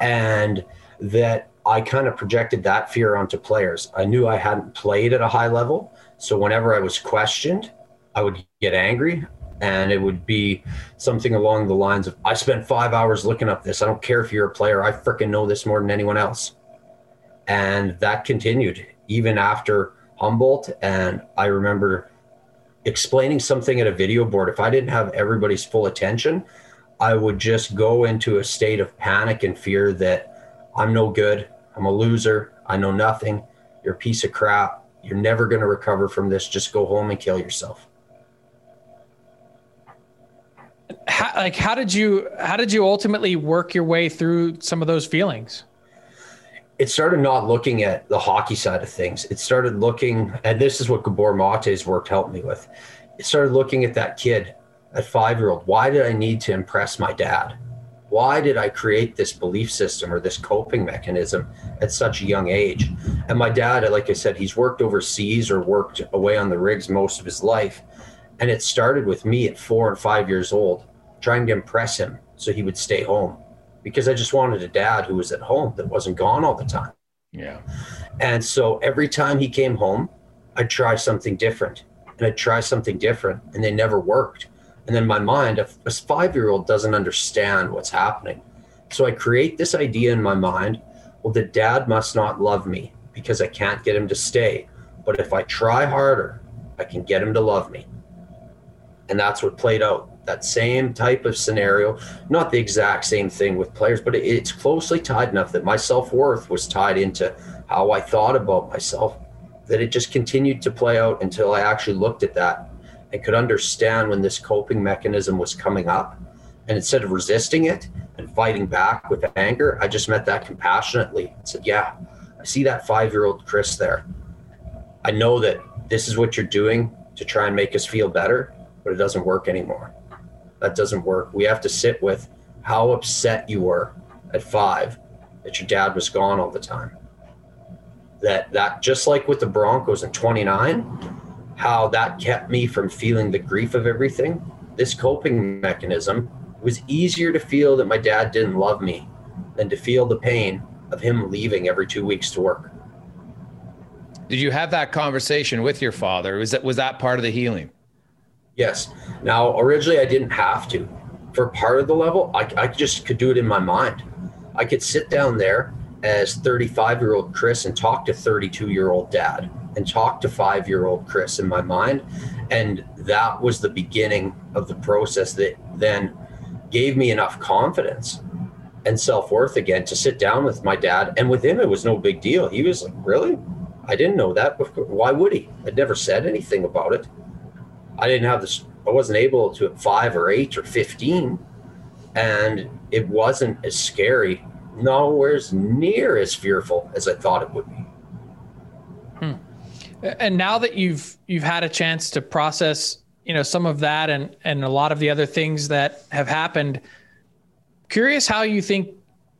And that I kind of projected that fear onto players. I knew I hadn't played at a high level. So whenever I was questioned, I would get angry and it would be something along the lines of I spent five hours looking up this. I don't care if you're a player. I freaking know this more than anyone else. And that continued even after Humboldt. And I remember explaining something at a video board. If I didn't have everybody's full attention, I would just go into a state of panic and fear that I'm no good. I'm a loser. I know nothing. You're a piece of crap. You're never going to recover from this. Just go home and kill yourself. How, like how did you how did you ultimately work your way through some of those feelings? It started not looking at the hockey side of things. It started looking, and this is what Gabor Mate's work helped me with. It started looking at that kid, that five year old. Why did I need to impress my dad? Why did I create this belief system or this coping mechanism at such a young age? And my dad, like I said, he's worked overseas or worked away on the rigs most of his life. And it started with me at four and five years old, trying to impress him so he would stay home because I just wanted a dad who was at home that wasn't gone all the time. Yeah. And so every time he came home, I'd try something different and I'd try something different and they never worked. And then my mind, a, a five year old doesn't understand what's happening. So I create this idea in my mind well, the dad must not love me because I can't get him to stay. But if I try harder, I can get him to love me. And that's what played out. That same type of scenario, not the exact same thing with players, but it's closely tied enough that my self worth was tied into how I thought about myself that it just continued to play out until I actually looked at that and could understand when this coping mechanism was coming up. And instead of resisting it and fighting back with anger, I just met that compassionately and said, Yeah, I see that five year old Chris there. I know that this is what you're doing to try and make us feel better, but it doesn't work anymore. That doesn't work. We have to sit with how upset you were at five that your dad was gone all the time. That that just like with the Broncos in 29, how that kept me from feeling the grief of everything. This coping mechanism was easier to feel that my dad didn't love me than to feel the pain of him leaving every two weeks to work. Did you have that conversation with your father? Was that was that part of the healing? Yes. Now, originally, I didn't have to. For part of the level, I, I just could do it in my mind. I could sit down there as 35 year old Chris and talk to 32 year old dad and talk to five year old Chris in my mind. And that was the beginning of the process that then gave me enough confidence and self worth again to sit down with my dad. And with him, it was no big deal. He was like, Really? I didn't know that. Why would he? I'd never said anything about it. I didn't have this, I wasn't able to at five or eight or 15. And it wasn't as scary, nowhere near as fearful as I thought it would be. And now that you've you've had a chance to process, you know, some of that and and a lot of the other things that have happened, curious how you think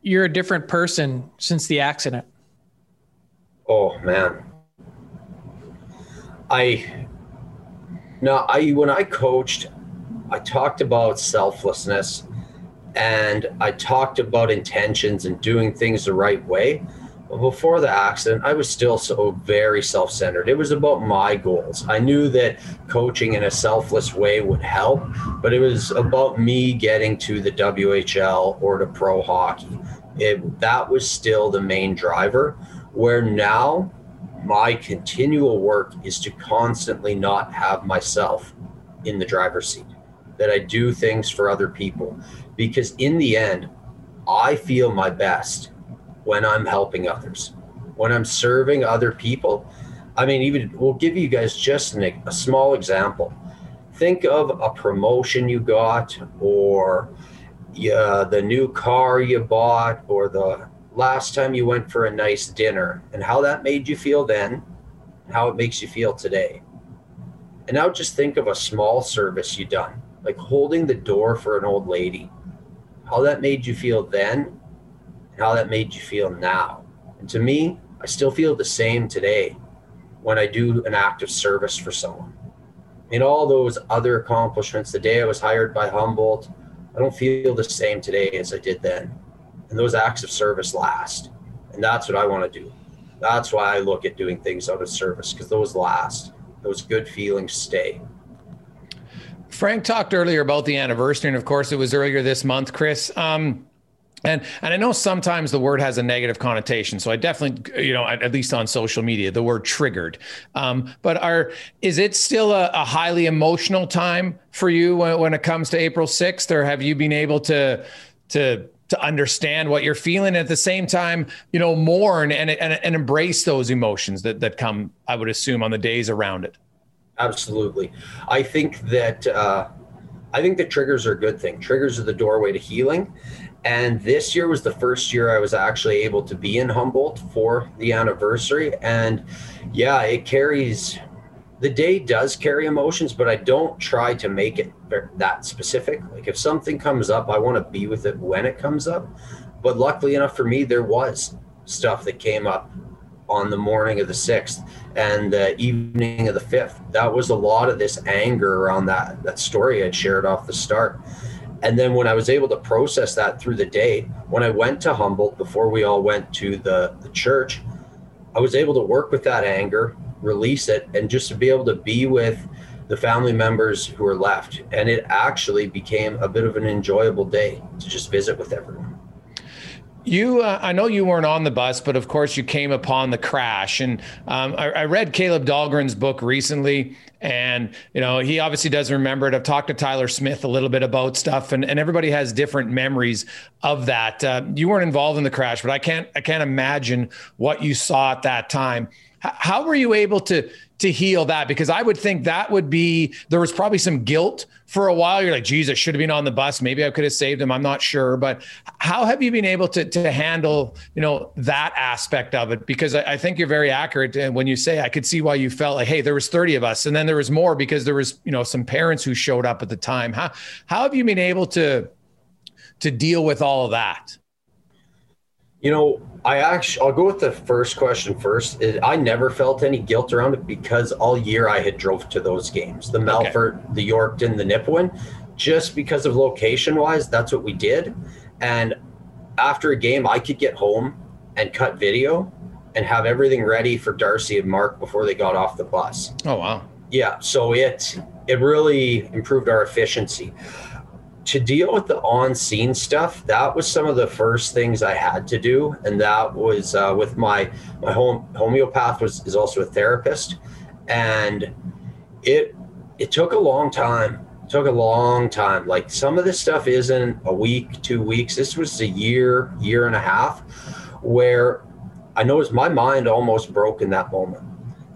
you're a different person since the accident. Oh man. I now I when I coached, I talked about selflessness and I talked about intentions and doing things the right way. Before the accident, I was still so very self centered. It was about my goals. I knew that coaching in a selfless way would help, but it was about me getting to the WHL or to pro hockey. It, that was still the main driver. Where now my continual work is to constantly not have myself in the driver's seat, that I do things for other people because in the end, I feel my best when I'm helping others, when I'm serving other people. I mean, even we'll give you guys just an, a small example. Think of a promotion you got, or uh, the new car you bought, or the last time you went for a nice dinner, and how that made you feel then, how it makes you feel today. And now just think of a small service you done, like holding the door for an old lady how that made you feel then how that made you feel now. And to me, I still feel the same today when I do an act of service for someone. In all those other accomplishments, the day I was hired by Humboldt, I don't feel the same today as I did then. And those acts of service last. And that's what I want to do. That's why I look at doing things out of service because those last. Those good feelings stay. Frank talked earlier about the anniversary, and of course, it was earlier this month, Chris. Um, and and I know sometimes the word has a negative connotation, so I definitely, you know, at, at least on social media, the word triggered. Um, but are is it still a, a, highly emotional time for you when, when it comes to April sixth, or have you been able to to to understand what you're feeling at the same time, you know, mourn and, and, and embrace those emotions that that come, I would assume, on the days around it? Absolutely. I think that uh, I think the triggers are a good thing. Triggers are the doorway to healing. And this year was the first year I was actually able to be in Humboldt for the anniversary. And yeah, it carries the day does carry emotions, but I don't try to make it that specific. Like if something comes up, I want to be with it when it comes up. But luckily enough for me, there was stuff that came up on the morning of the 6th and the evening of the 5th. That was a lot of this anger around that, that story I'd shared off the start. And then when I was able to process that through the day, when I went to Humboldt before we all went to the, the church, I was able to work with that anger, release it, and just to be able to be with the family members who were left. And it actually became a bit of an enjoyable day to just visit with everyone. You, uh, I know you weren't on the bus, but of course you came upon the crash. And um, I, I, read Caleb Dahlgren's book recently, and you know he obviously doesn't remember it. I've talked to Tyler Smith a little bit about stuff, and, and everybody has different memories of that. Uh, you weren't involved in the crash, but I can't, I can't imagine what you saw at that time. How were you able to to heal that? Because I would think that would be there was probably some guilt for a while. You're like, I should have been on the bus. Maybe I could have saved him. I'm not sure. But how have you been able to to handle, you know, that aspect of it? Because I, I think you're very accurate and when you say I could see why you felt like, hey, there was 30 of us, and then there was more because there was, you know, some parents who showed up at the time. How how have you been able to to deal with all of that? You know, I actually, I'll go with the first question first. I never felt any guilt around it because all year I had drove to those games, the Melfort, okay. the Yorkton, the Nipawin, just because of location wise, that's what we did. And after a game, I could get home and cut video and have everything ready for Darcy and Mark before they got off the bus. Oh wow. Yeah, so it it really improved our efficiency to deal with the on scene stuff, that was some of the first things I had to do. And that was uh, with my, my home homeopath was, is also a therapist. And it, it took a long time it took a long time. Like some of this stuff isn't a week, two weeks. This was a year, year and a half where I noticed my mind almost broke in that moment.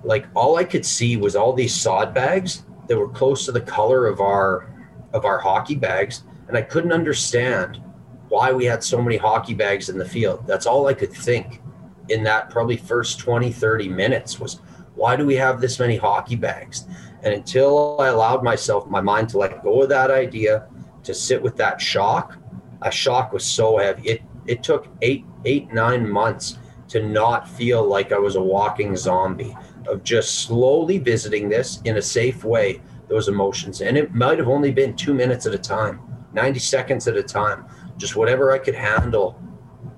Like all I could see was all these sod bags that were close to the color of our of our hockey bags and I couldn't understand why we had so many hockey bags in the field. That's all I could think in that probably first 20 30 minutes was why do we have this many hockey bags? And until I allowed myself my mind to let go of that idea, to sit with that shock, a shock was so heavy. It it took 8 8 9 months to not feel like I was a walking zombie of just slowly visiting this in a safe way those emotions and it might have only been 2 minutes at a time 90 seconds at a time just whatever I could handle.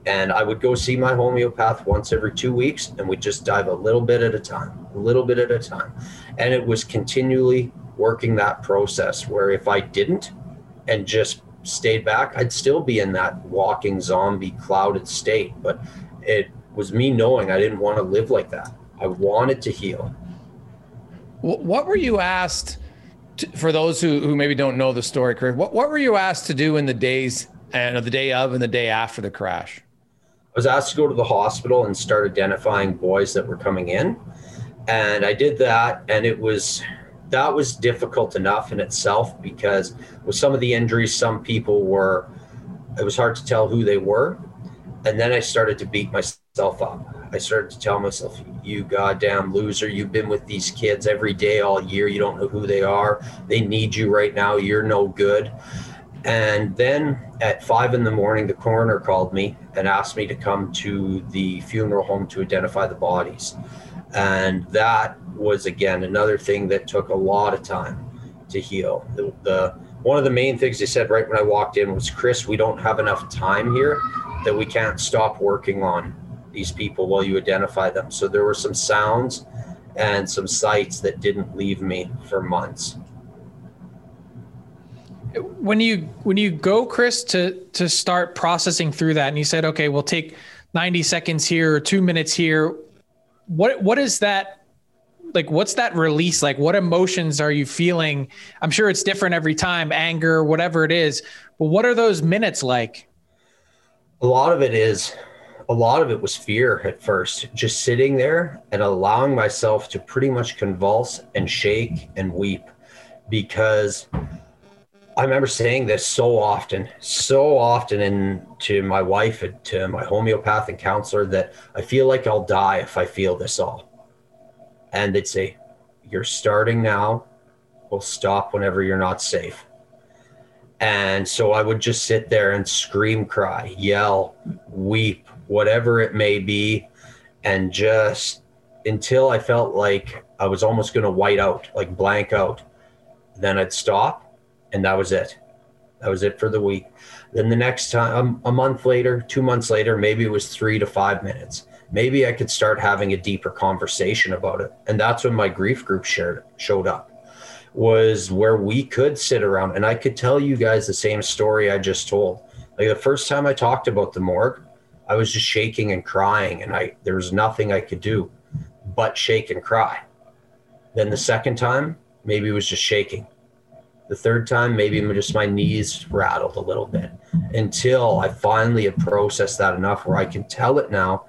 And I would go see my homeopath once every 2 weeks and we'd just dive a little bit at a time a little bit at a time. And it was continually working that process where if I didn't and just stayed back I'd still be in that walking zombie clouded state. But it was me knowing I didn't want to live like that. I wanted to heal. What were you asked for those who, who maybe don't know the story, Chris? What, what were you asked to do in the days and the day of and the day after the crash? I was asked to go to the hospital and start identifying boys that were coming in. And I did that. And it was, that was difficult enough in itself because with some of the injuries, some people were, it was hard to tell who they were. And then I started to beat myself up. I started to tell myself, you goddamn loser, you've been with these kids every day all year. You don't know who they are. They need you right now. You're no good. And then at five in the morning, the coroner called me and asked me to come to the funeral home to identify the bodies. And that was, again, another thing that took a lot of time to heal. The, the one of the main things they said right when I walked in was, Chris, we don't have enough time here that we can't stop working on these people while you identify them. So there were some sounds and some sights that didn't leave me for months. When you when you go, Chris, to to start processing through that, and you said, okay, we'll take 90 seconds here or two minutes here. What what is that like what's that release like what emotions are you feeling i'm sure it's different every time anger whatever it is but what are those minutes like a lot of it is a lot of it was fear at first, just sitting there and allowing myself to pretty much convulse and shake and weep because I remember saying this so often, so often, and to my wife and to my homeopath and counselor that I feel like I'll die if I feel this all. And they'd say, You're starting now. We'll stop whenever you're not safe. And so I would just sit there and scream, cry, yell, weep, whatever it may be, and just until I felt like I was almost going to white out, like blank out. Then I'd stop, and that was it. That was it for the week. Then the next time, um, a month later, two months later, maybe it was three to five minutes. Maybe I could start having a deeper conversation about it. And that's when my grief group shared, showed up was where we could sit around and I could tell you guys the same story I just told. Like the first time I talked about the morgue, I was just shaking and crying, and I there was nothing I could do but shake and cry. Then the second time, maybe it was just shaking. The third time, maybe just my knees rattled a little bit until I finally had processed that enough where I can tell it now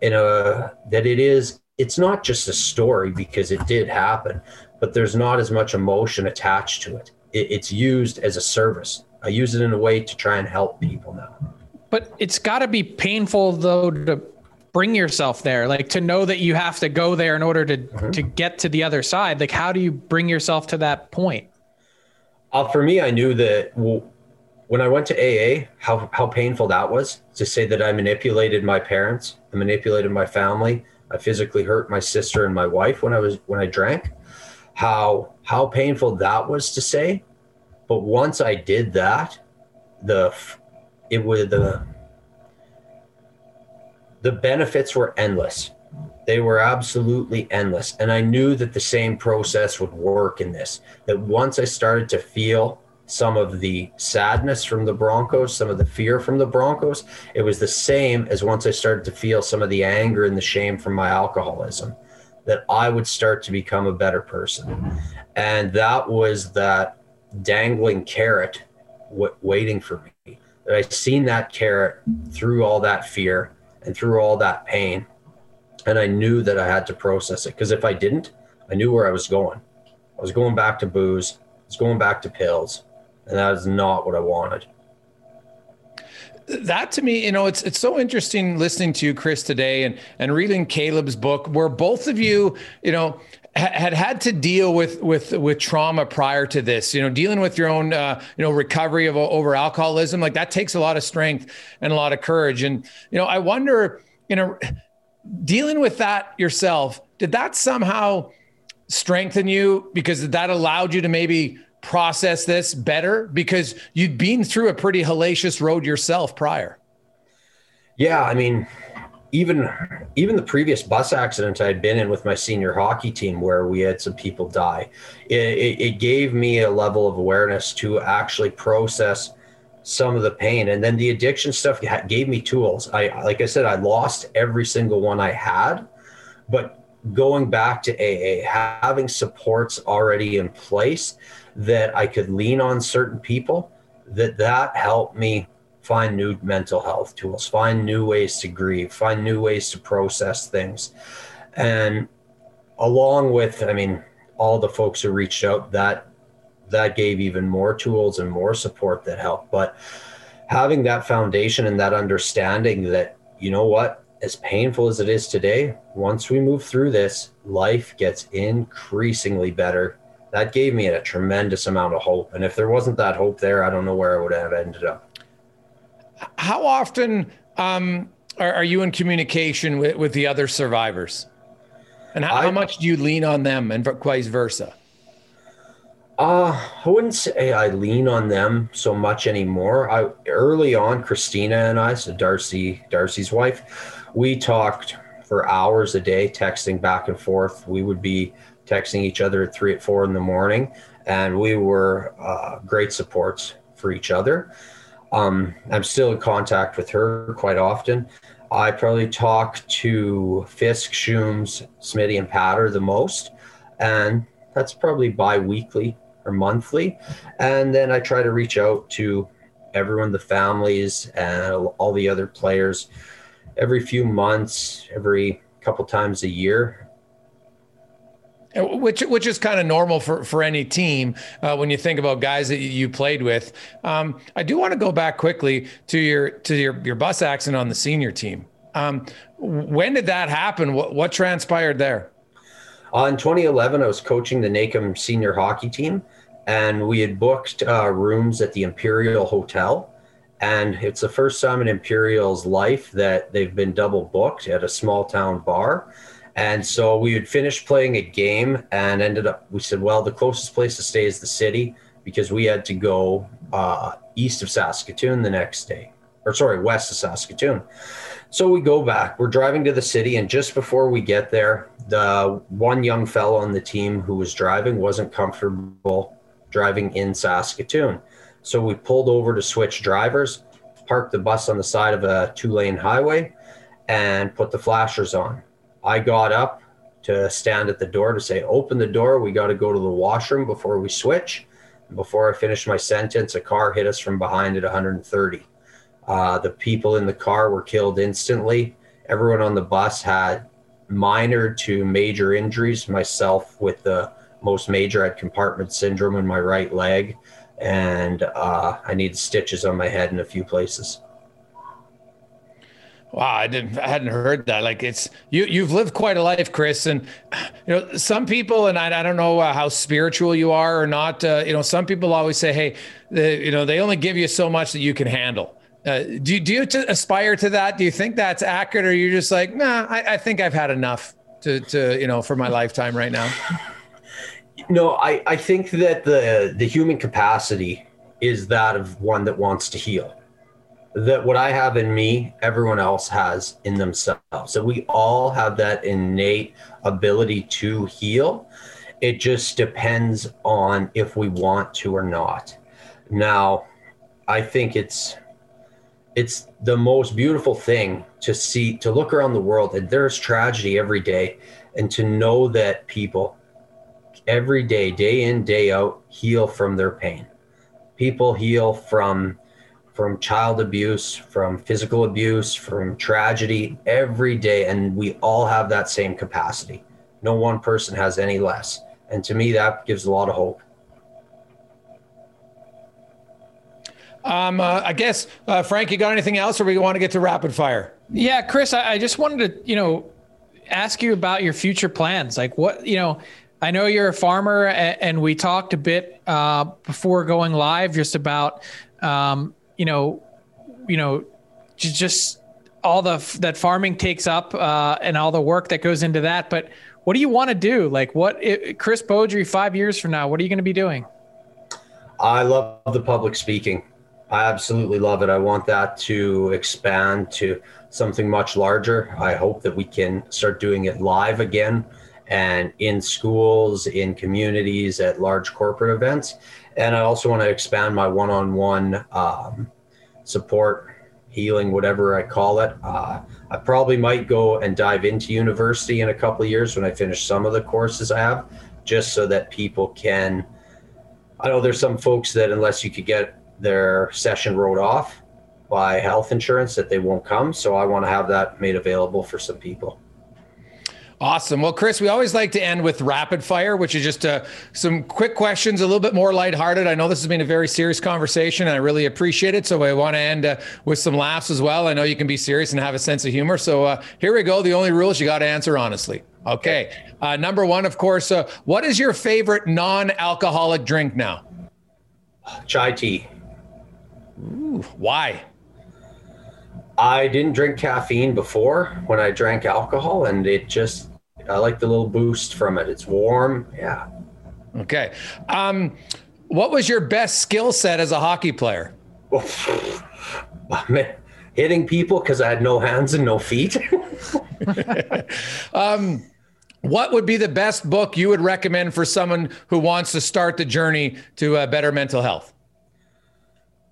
in a that it is it's not just a story because it did happen, but there's not as much emotion attached to it. it it's used as a service. I use it in a way to try and help people now. But it's got to be painful though to bring yourself there, like to know that you have to go there in order to mm-hmm. to get to the other side. Like, how do you bring yourself to that point? Uh, for me, I knew that well, when I went to AA, how how painful that was to say that I manipulated my parents, I manipulated my family, I physically hurt my sister and my wife when I was when I drank. How how painful that was to say, but once I did that, the it would the the benefits were endless. They were absolutely endless. And I knew that the same process would work in this. That once I started to feel some of the sadness from the Broncos, some of the fear from the Broncos. It was the same as once I started to feel some of the anger and the shame from my alcoholism, that I would start to become a better person. And that was that dangling carrot waiting for me. That I seen that carrot through all that fear and through all that pain. And I knew that I had to process it because if I didn't, I knew where I was going. I was going back to booze, I was going back to pills, and that is not what I wanted. That to me, you know, it's it's so interesting listening to you, Chris, today, and and reading Caleb's book, where both of you, you know, had had to deal with with with trauma prior to this you know dealing with your own uh, you know recovery of over alcoholism like that takes a lot of strength and a lot of courage. And you know i wonder you know dealing with that yourself did that somehow strengthen you? Because that allowed you to maybe process this better? Because you'd been through a pretty hellacious road yourself prior. Yeah, I mean, even even the previous bus accident I'd been in with my senior hockey team, where we had some people die, it, it, it gave me a level of awareness to actually process some of the pain, and then the addiction stuff gave me tools. I like I said, I lost every single one I had, but going back to AA, having supports already in place that I could lean on certain people, that that helped me find new mental health tools, find new ways to grieve, find new ways to process things. And along with, I mean, all the folks who reached out, that that gave even more tools and more support that helped. But having that foundation and that understanding that, you know what, as painful as it is today, once we move through this, life gets increasingly better that gave me a tremendous amount of hope. And if there wasn't that hope there, I don't know where I would have ended up. How often um, are, are, you in communication with, with the other survivors? And how, I, how much do you lean on them and vice versa? Uh, I wouldn't say I lean on them so much anymore. I early on, Christina and I, so Darcy, Darcy's wife, we talked for hours a day, texting back and forth. We would be texting each other at three at four in the morning, and we were uh, great supports for each other. Um, I'm still in contact with her quite often. I probably talk to Fisk, Shooms, Smitty, and Patter the most, and that's probably bi-weekly or monthly. And then I try to reach out to everyone, the families, and all the other players every few months, every couple times a year which which is kind of normal for for any team uh, when you think about guys that you played with. Um, I do want to go back quickly to your to your your bus accident on the senior team. Um, when did that happen? What what transpired there? Uh, in 2011, I was coaching the Naicam senior hockey team, and we had booked uh, rooms at the Imperial Hotel. And it's the first time in Imperial's life that they've been double booked at a small town bar. And so we had finished playing a game and ended up, we said, well, the closest place to stay is the city because we had to go uh, east of Saskatoon the next day, or sorry, west of Saskatoon. So we go back. We're driving to the city, and just before we get there, the one young fellow on the team who was driving wasn't comfortable driving in Saskatoon. So we pulled over to switch drivers, parked the bus on the side of a two lane highway, and put the flashers on. I got up to stand at the door to say, Open the door. We got to go to the washroom before we switch. Before I finished my sentence, a car hit us from behind at 130. Uh, the people in the car were killed instantly. Everyone on the bus had minor to major injuries. Myself, with the most major, I had compartment syndrome in my right leg, and uh, I needed stitches on my head in a few places. Wow, I didn't, I hadn't heard that. Like it's you, you've lived quite a life, Chris. And you know, some people, and I, I don't know uh, how spiritual you are or not. Uh, you know, some people always say, "Hey, the, you know, they only give you so much that you can handle." Uh, do do you t- aspire to that? Do you think that's accurate, or you're just like, nah, I, I think I've had enough to to you know for my lifetime right now? No, I I think that the the human capacity is that of one that wants to heal that what I have in me, everyone else has in themselves. So we all have that innate ability to heal. It just depends on if we want to or not. Now, I think it's it's the most beautiful thing to see to look around the world and there's tragedy every day and to know that people every day day in day out heal from their pain people heal from from child abuse from physical abuse from tragedy every day and we all have that same capacity no one person has any less and to me that gives a lot of hope Um, uh, I guess, uh, Frank, you got anything else, or we want to get to rapid fire? Yeah, Chris, I, I just wanted to, you know, ask you about your future plans. Like, what, you know, I know you're a farmer, and, and we talked a bit uh, before going live just about, um, you know, you know, just all the that farming takes up uh, and all the work that goes into that. But what do you want to do? Like, what, it, Chris Beaudry, five years from now, what are you going to be doing? I love the public speaking. I absolutely love it. I want that to expand to something much larger. I hope that we can start doing it live again and in schools, in communities, at large corporate events. And I also want to expand my one on one support, healing, whatever I call it. Uh, I probably might go and dive into university in a couple of years when I finish some of the courses I have, just so that people can. I know there's some folks that unless you could get their session wrote off by health insurance that they won't come. So I want to have that made available for some people. Awesome. Well, Chris, we always like to end with rapid fire, which is just uh, some quick questions, a little bit more lighthearted. I know this has been a very serious conversation, and I really appreciate it. So I want to end uh, with some laughs as well. I know you can be serious and have a sense of humor. So uh, here we go. The only rule is you got to answer honestly. Okay. Uh, number one, of course, uh, what is your favorite non-alcoholic drink now? Chai tea. Ooh, why? I didn't drink caffeine before when I drank alcohol, and it just, I like the little boost from it. It's warm. Yeah. Okay. Um, what was your best skill set as a hockey player? Hitting people because I had no hands and no feet. um, what would be the best book you would recommend for someone who wants to start the journey to uh, better mental health?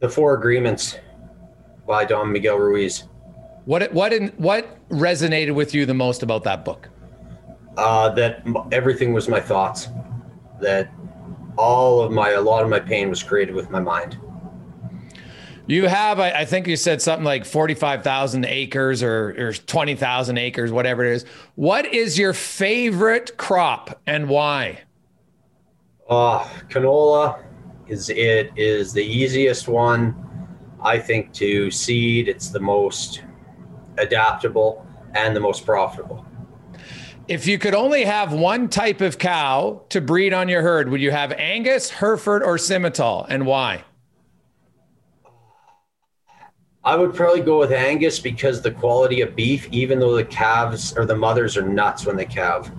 The Four Agreements by Don Miguel Ruiz. What what in, what resonated with you the most about that book? Uh, that everything was my thoughts. That all of my a lot of my pain was created with my mind. You have, I, I think you said something like forty-five thousand acres or, or twenty thousand acres, whatever it is. What is your favorite crop and why? Uh, canola is it is the easiest one I think to seed. It's the most adaptable and the most profitable. If you could only have one type of cow to breed on your herd, would you have Angus, Hereford, or Simmental, and why? I would probably go with Angus because the quality of beef, even though the calves or the mothers are nuts when they calve.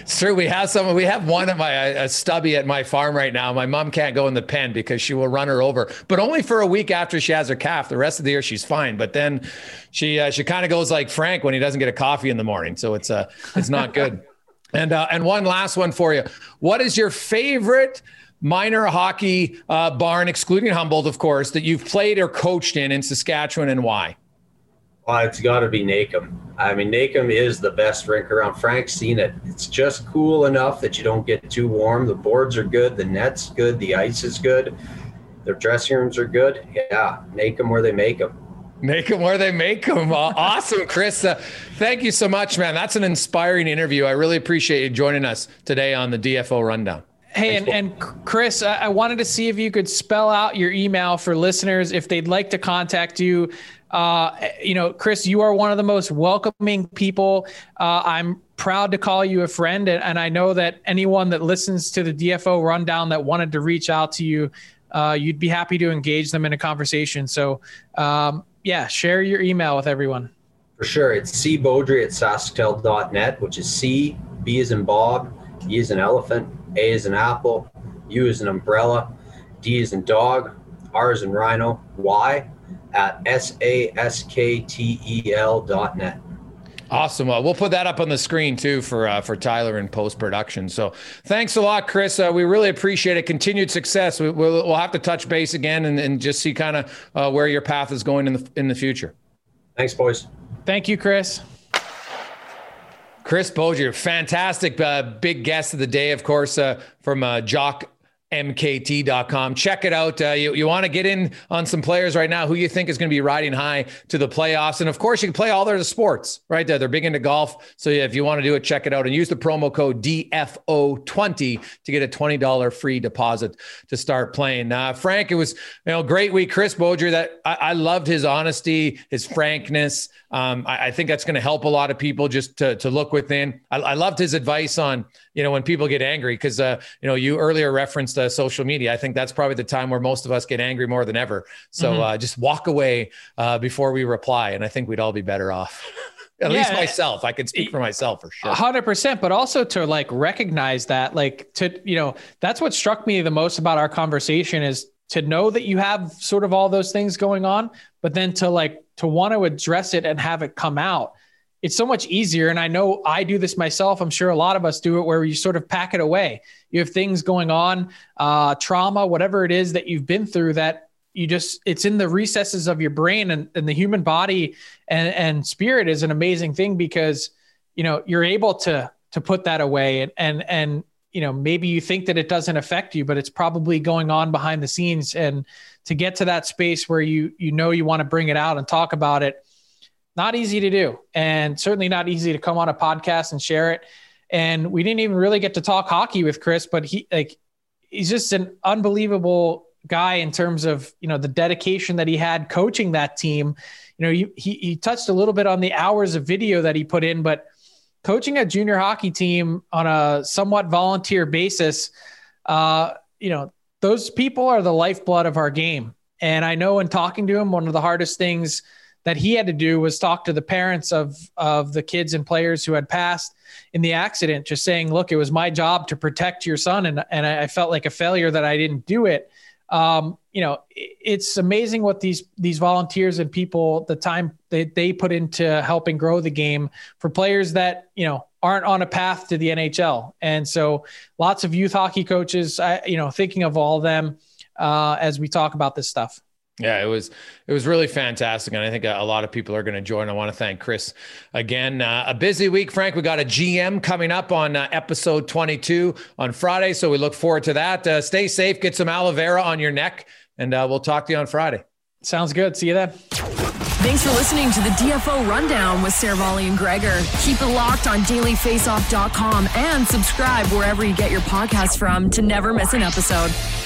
It's true. We have some. We have one of my a stubby at my farm right now. My mom can't go in the pen because she will run her over, but only for a week after she has her calf. The rest of the year she's fine. But then she uh, she kind of goes like Frank when he doesn't get a coffee in the morning. So it's uh it's not good. and uh, and one last one for you. What is your favorite? minor hockey uh, barn, excluding Humboldt, of course, that you've played or coached in in Saskatchewan, and why? Well, it's got to be Naicam. I mean, Naicam is the best rink around. Frank's seen it. It's just cool enough that you don't get too warm. The boards are good. The net's good. The ice is good. Their dressing rooms are good. Yeah, make them where they make them. Make them where they make them. Uh, awesome, Chris. Uh, thank you so much, man. That's an inspiring interview. I really appreciate you joining us today on the DFO Rundown. Hey, and, and Chris, I wanted to see if you could spell out your email for listeners if they'd like to contact you. Uh, you know, Chris, you are one of the most welcoming people. Uh, I'm proud to call you a friend, and, and, I know that anyone that listens to the DFO rundown that wanted to reach out to you, uh, you'd be happy to engage them in a conversation. So, um, yeah, share your email with everyone. For sure. It's cbeaudry at sasktel.net, which is C, B is in Bob, E is an elephant, A is an apple, U is an umbrella, D is in dog, R is in rhino, Y at S-A-S-K-T-E-L dot net. Awesome. Well, we'll put that up on the screen too for uh, for Tyler in post production. So thanks a lot, Chris. Uh, we really appreciate it. Continued success. We, will we'll have to touch base again and, and just see kind of uh, where your path is going in the in the future. Thanks, boys. Thank you, Chris. Chris Bozier, fantastic uh, big guest of the day, of course, uh, from uh, Jock mkt.com. Check it out. Uh, you you want to get in on some players right now who you think is going to be riding high to the playoffs. And of course, you can play all their sports right there. They're big into golf. So yeah, if you want to do it, check it out and use the promo code DFO20 to get a $20 free deposit to start playing. Uh, Frank, it was you know great week. Chris Bozier, that I, I loved his honesty, his frankness. Um, I, I, think that's going to help a lot of people just to, to look within. I, I loved his advice on, you know, when people get angry, because, uh, you know, you earlier referenced uh, social media. I think that's probably the time where most of us get angry more than ever. So mm-hmm. uh, just walk away uh, before we reply. And I think we'd all be better off. At yeah, least myself. I can speak for myself for sure. 100%. But also to like recognize that, like, to, you know, that's what struck me the most about our conversation is to know that you have sort of all those things going on, but then to like to want to address it and have it come out it's so much easier. And i know i do this myself. I'm sure a lot of us do it where you sort of pack it away. You have things going on uh, trauma whatever it is that you've been through that you just it's in the recesses of your brain and, and the human body and, and spirit is an amazing thing because you know you're able to to put that away and and and you know maybe you think that it doesn't affect you but it's probably going on behind the scenes and to get to that space where you you know you want to bring it out and talk about it not easy to do and certainly not easy to come on a podcast and share it. And we didn't even really get to talk hockey with chris but he like he's just an unbelievable guy in terms of you know the dedication that he had coaching that team. You know he, he, he touched a little bit on the hours of video that he put in but coaching a junior hockey team on a somewhat volunteer basis, uh, you know, those people are the lifeblood of our game. And I know in talking to him, one of the hardest things that he had to do was talk to the parents of of the kids and players who had passed in the accident, just saying, "Look, it was my job to protect your son, and and I felt like a failure that I didn't do it." um, you know, it's amazing what these these volunteers and people the time they, they put into helping grow the game for players that you know aren't on a path to the NHL. And so, lots of youth hockey coaches, I, you know, thinking of all of them uh, as we talk about this stuff. Yeah, it was it was really fantastic, and I think a, a lot of people are going to join. I want to thank Chris again. Uh, a busy week, Frank. We got a GM coming up on uh, episode 22 on Friday, so we look forward to that. Uh, stay safe, get some aloe vera on your neck, and uh, we'll talk to you on Friday. Sounds good. See you then. Thanks for listening to the DFO Rundown with Seravalli and Gregor. Keep it locked on dailyfaceoff.com and subscribe wherever you get your podcasts from to never miss an episode.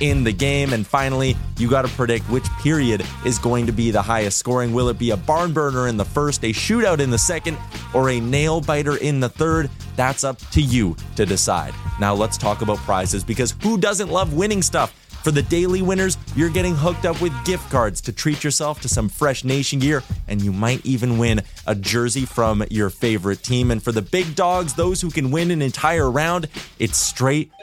in the game. And finally, you got to predict which period is going to be the highest scoring. Will it be a barn burner in the first, a shootout in the second, or a nail biter in the third? That's up to you to decide. Now let's talk about prizes because who doesn't love winning stuff? For the daily winners, you're getting hooked up with gift cards to treat yourself to some fresh nation gear, and you might even win a jersey from your favorite team. And for the big dogs, those who can win an entire round, it's straight,